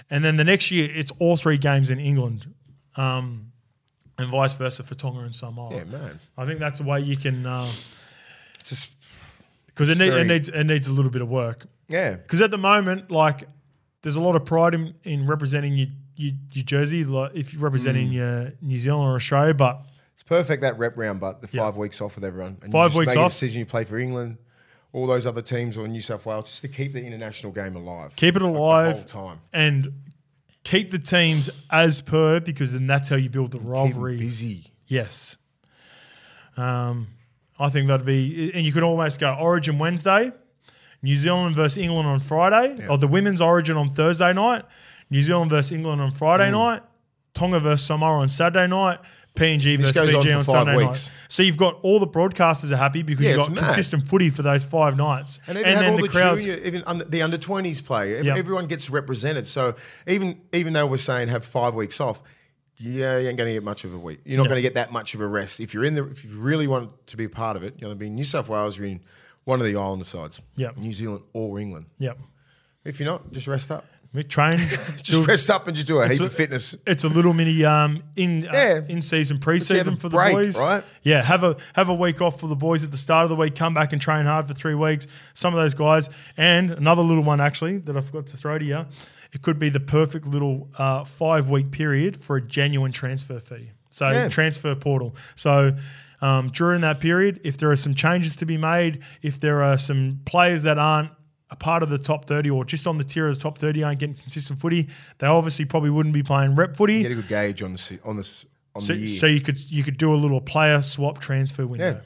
[SPEAKER 1] and then the next year it's all three games in England. Um, and vice versa for Tonga and Samoa.
[SPEAKER 2] Yeah, man.
[SPEAKER 1] I think that's a way you can
[SPEAKER 2] It's just
[SPEAKER 1] because it, need, it needs it needs a little bit of work.
[SPEAKER 2] yeah.
[SPEAKER 1] Because at the moment, like, there's a lot of pride in, in representing your, your your jersey, like if you're representing
[SPEAKER 2] Mm.
[SPEAKER 1] your New Zealand or Australia, but
[SPEAKER 2] It's perfect that rep round, but the
[SPEAKER 1] Yeah.
[SPEAKER 2] five weeks off with everyone. And
[SPEAKER 1] Five
[SPEAKER 2] you just
[SPEAKER 1] weeks
[SPEAKER 2] make
[SPEAKER 1] off.
[SPEAKER 2] A decision you play for England, all those other teams or New South Wales, just to keep the international game alive.
[SPEAKER 1] keep it
[SPEAKER 2] Like,
[SPEAKER 1] alive
[SPEAKER 2] the whole time.
[SPEAKER 1] and keep the teams as per because then that's how you build the
[SPEAKER 2] Keep 'em
[SPEAKER 1] rivalry.
[SPEAKER 2] busy.
[SPEAKER 1] Yes. Um, I think that'd be, and you could almost go Origin Wednesday, New Zealand versus England on Friday, or the women's Origin on Thursday night, New Zealand versus England on Friday
[SPEAKER 2] Mm.
[SPEAKER 1] night, Tonga versus Samoa on Saturday night, PNG versus
[SPEAKER 2] goes on
[SPEAKER 1] Fiji on,
[SPEAKER 2] five
[SPEAKER 1] Sunday
[SPEAKER 2] weeks.
[SPEAKER 1] night. So you've got all the broadcasters are happy because
[SPEAKER 2] Yeah,
[SPEAKER 1] you've got consistent footy for those five nights,
[SPEAKER 2] And even have
[SPEAKER 1] then
[SPEAKER 2] all
[SPEAKER 1] the
[SPEAKER 2] the,
[SPEAKER 1] crowds.
[SPEAKER 2] junior, even under, the under twenties play.
[SPEAKER 1] Yep.
[SPEAKER 2] Everyone gets represented. So even even though we're saying have five weeks off, yeah, you ain't going to get much of a week. You're not going to get that much of a rest. If you're in the, if you really want to be a part of it, you're going to be in New South Wales. You're in one of the islander sides.
[SPEAKER 1] Yep.
[SPEAKER 2] New Zealand or England.
[SPEAKER 1] Yep.
[SPEAKER 2] If you're not, just rest up.
[SPEAKER 1] We train.
[SPEAKER 2] Just
[SPEAKER 1] do-
[SPEAKER 2] rest up and just do a heap
[SPEAKER 1] a-
[SPEAKER 2] of fitness.
[SPEAKER 1] It's a little mini um in uh,
[SPEAKER 2] Yeah.
[SPEAKER 1] in season pre-season for the
[SPEAKER 2] break,
[SPEAKER 1] boys,
[SPEAKER 2] right?
[SPEAKER 1] Yeah, have a have a week off for the boys at the start of the week. Come back and train hard for three weeks. Some of those guys, and another little one actually that I forgot to throw to you. It could be the perfect little uh, five week period for a genuine transfer fee. So
[SPEAKER 2] Yeah.
[SPEAKER 1] transfer portal. So. Um, during that period, if there are some changes to be made, if there are some players that aren't a part of the top 30 or just on the tier of the top 30 aren't getting consistent footy, they obviously probably wouldn't be playing rep footy.
[SPEAKER 2] You Get a good gauge on the on this on
[SPEAKER 1] So,
[SPEAKER 2] the year.
[SPEAKER 1] so you could you could do a little player swap transfer window.
[SPEAKER 2] Yeah.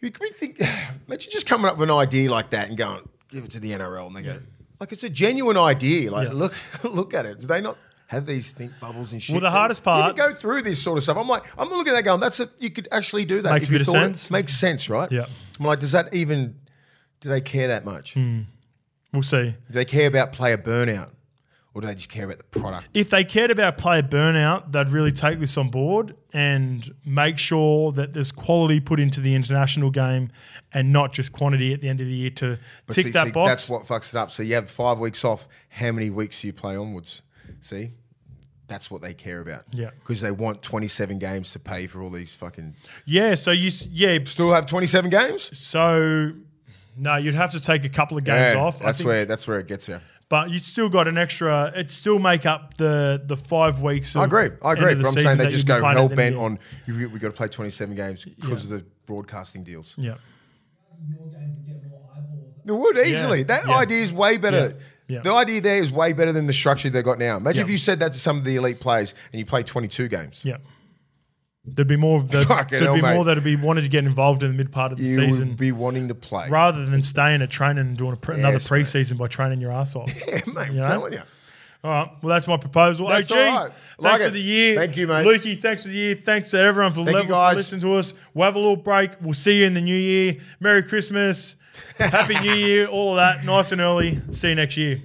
[SPEAKER 2] You can think, imagine just coming up with an idea like that and going, give it to the NRL, and they go, like it's a genuine idea. Like,
[SPEAKER 1] Yeah.
[SPEAKER 2] look, look at it. Do they not have these think bubbles and shit?
[SPEAKER 1] Well, the hardest part-
[SPEAKER 2] go through this sort of stuff. I'm like, I'm looking at that going, that's a you could actually do that.
[SPEAKER 1] Makes
[SPEAKER 2] if
[SPEAKER 1] a
[SPEAKER 2] you
[SPEAKER 1] bit of
[SPEAKER 2] thought it.
[SPEAKER 1] sense.
[SPEAKER 2] Makes sense, right?
[SPEAKER 1] Yeah.
[SPEAKER 2] I'm like, does that even? Do they care that much?
[SPEAKER 1] Hmm. We'll see.
[SPEAKER 2] Do they care about player burnout, or do they just care about the product?
[SPEAKER 1] If they cared about player burnout, they'd really take this on board and make sure that there's quality put into the international game and not just quantity at the end of the year to
[SPEAKER 2] But
[SPEAKER 1] tick
[SPEAKER 2] see-
[SPEAKER 1] that
[SPEAKER 2] see,
[SPEAKER 1] box.
[SPEAKER 2] That's what fucks it up. So you have five weeks off. How many weeks do you play onwards? See, that's what they care about.
[SPEAKER 1] Yeah.
[SPEAKER 2] because they want 27 games to pay for all these fucking.
[SPEAKER 1] yeah, so you yeah,
[SPEAKER 2] Still have 27 games.
[SPEAKER 1] so no, you'd have to take a couple of games
[SPEAKER 2] Yeah,
[SPEAKER 1] off. I
[SPEAKER 2] That's
[SPEAKER 1] think.
[SPEAKER 2] where that's where it gets you.
[SPEAKER 1] but you still got an extra. It still make up the the five weeks. Of
[SPEAKER 2] I agree. I agree. But I'm saying they just go hell
[SPEAKER 1] at the end
[SPEAKER 2] bent
[SPEAKER 1] of the year.
[SPEAKER 2] on you, we got to play 27 games because of the broadcasting deals.
[SPEAKER 1] Yeah.
[SPEAKER 3] your games and get more eyeballs.
[SPEAKER 2] It would easily. That
[SPEAKER 1] yeah.
[SPEAKER 2] idea is way better.
[SPEAKER 1] Yeah.
[SPEAKER 2] The idea there is way better than the structure they've got now. Imagine
[SPEAKER 1] Yeah.
[SPEAKER 2] if you said that to some of the elite players and you played 22 games.
[SPEAKER 1] Yeah. There'd be more. There'd, there'd
[SPEAKER 2] hell,
[SPEAKER 1] be
[SPEAKER 2] mate.
[SPEAKER 1] more that'd be wanted to get involved in the mid part of the
[SPEAKER 2] You
[SPEAKER 1] season
[SPEAKER 2] would be wanting to play.
[SPEAKER 1] rather than staying at training and doing a pre- another
[SPEAKER 2] Yes, mate.
[SPEAKER 1] preseason by training your ass off.
[SPEAKER 2] Yeah, mate, I'm
[SPEAKER 1] know?
[SPEAKER 2] telling you.
[SPEAKER 1] All right. Well, that's my proposal.
[SPEAKER 2] That's
[SPEAKER 1] OG,
[SPEAKER 2] right.
[SPEAKER 1] thanks
[SPEAKER 2] Like
[SPEAKER 1] for the year.
[SPEAKER 2] Thank you, mate.
[SPEAKER 1] Lukey, thanks for the year. Thanks to everyone for
[SPEAKER 2] Thank
[SPEAKER 1] levels for listening to us. We'll have a little break. We'll see you in the new year. Merry Christmas. Happy New Year. All of that. Nice and early. See you next year.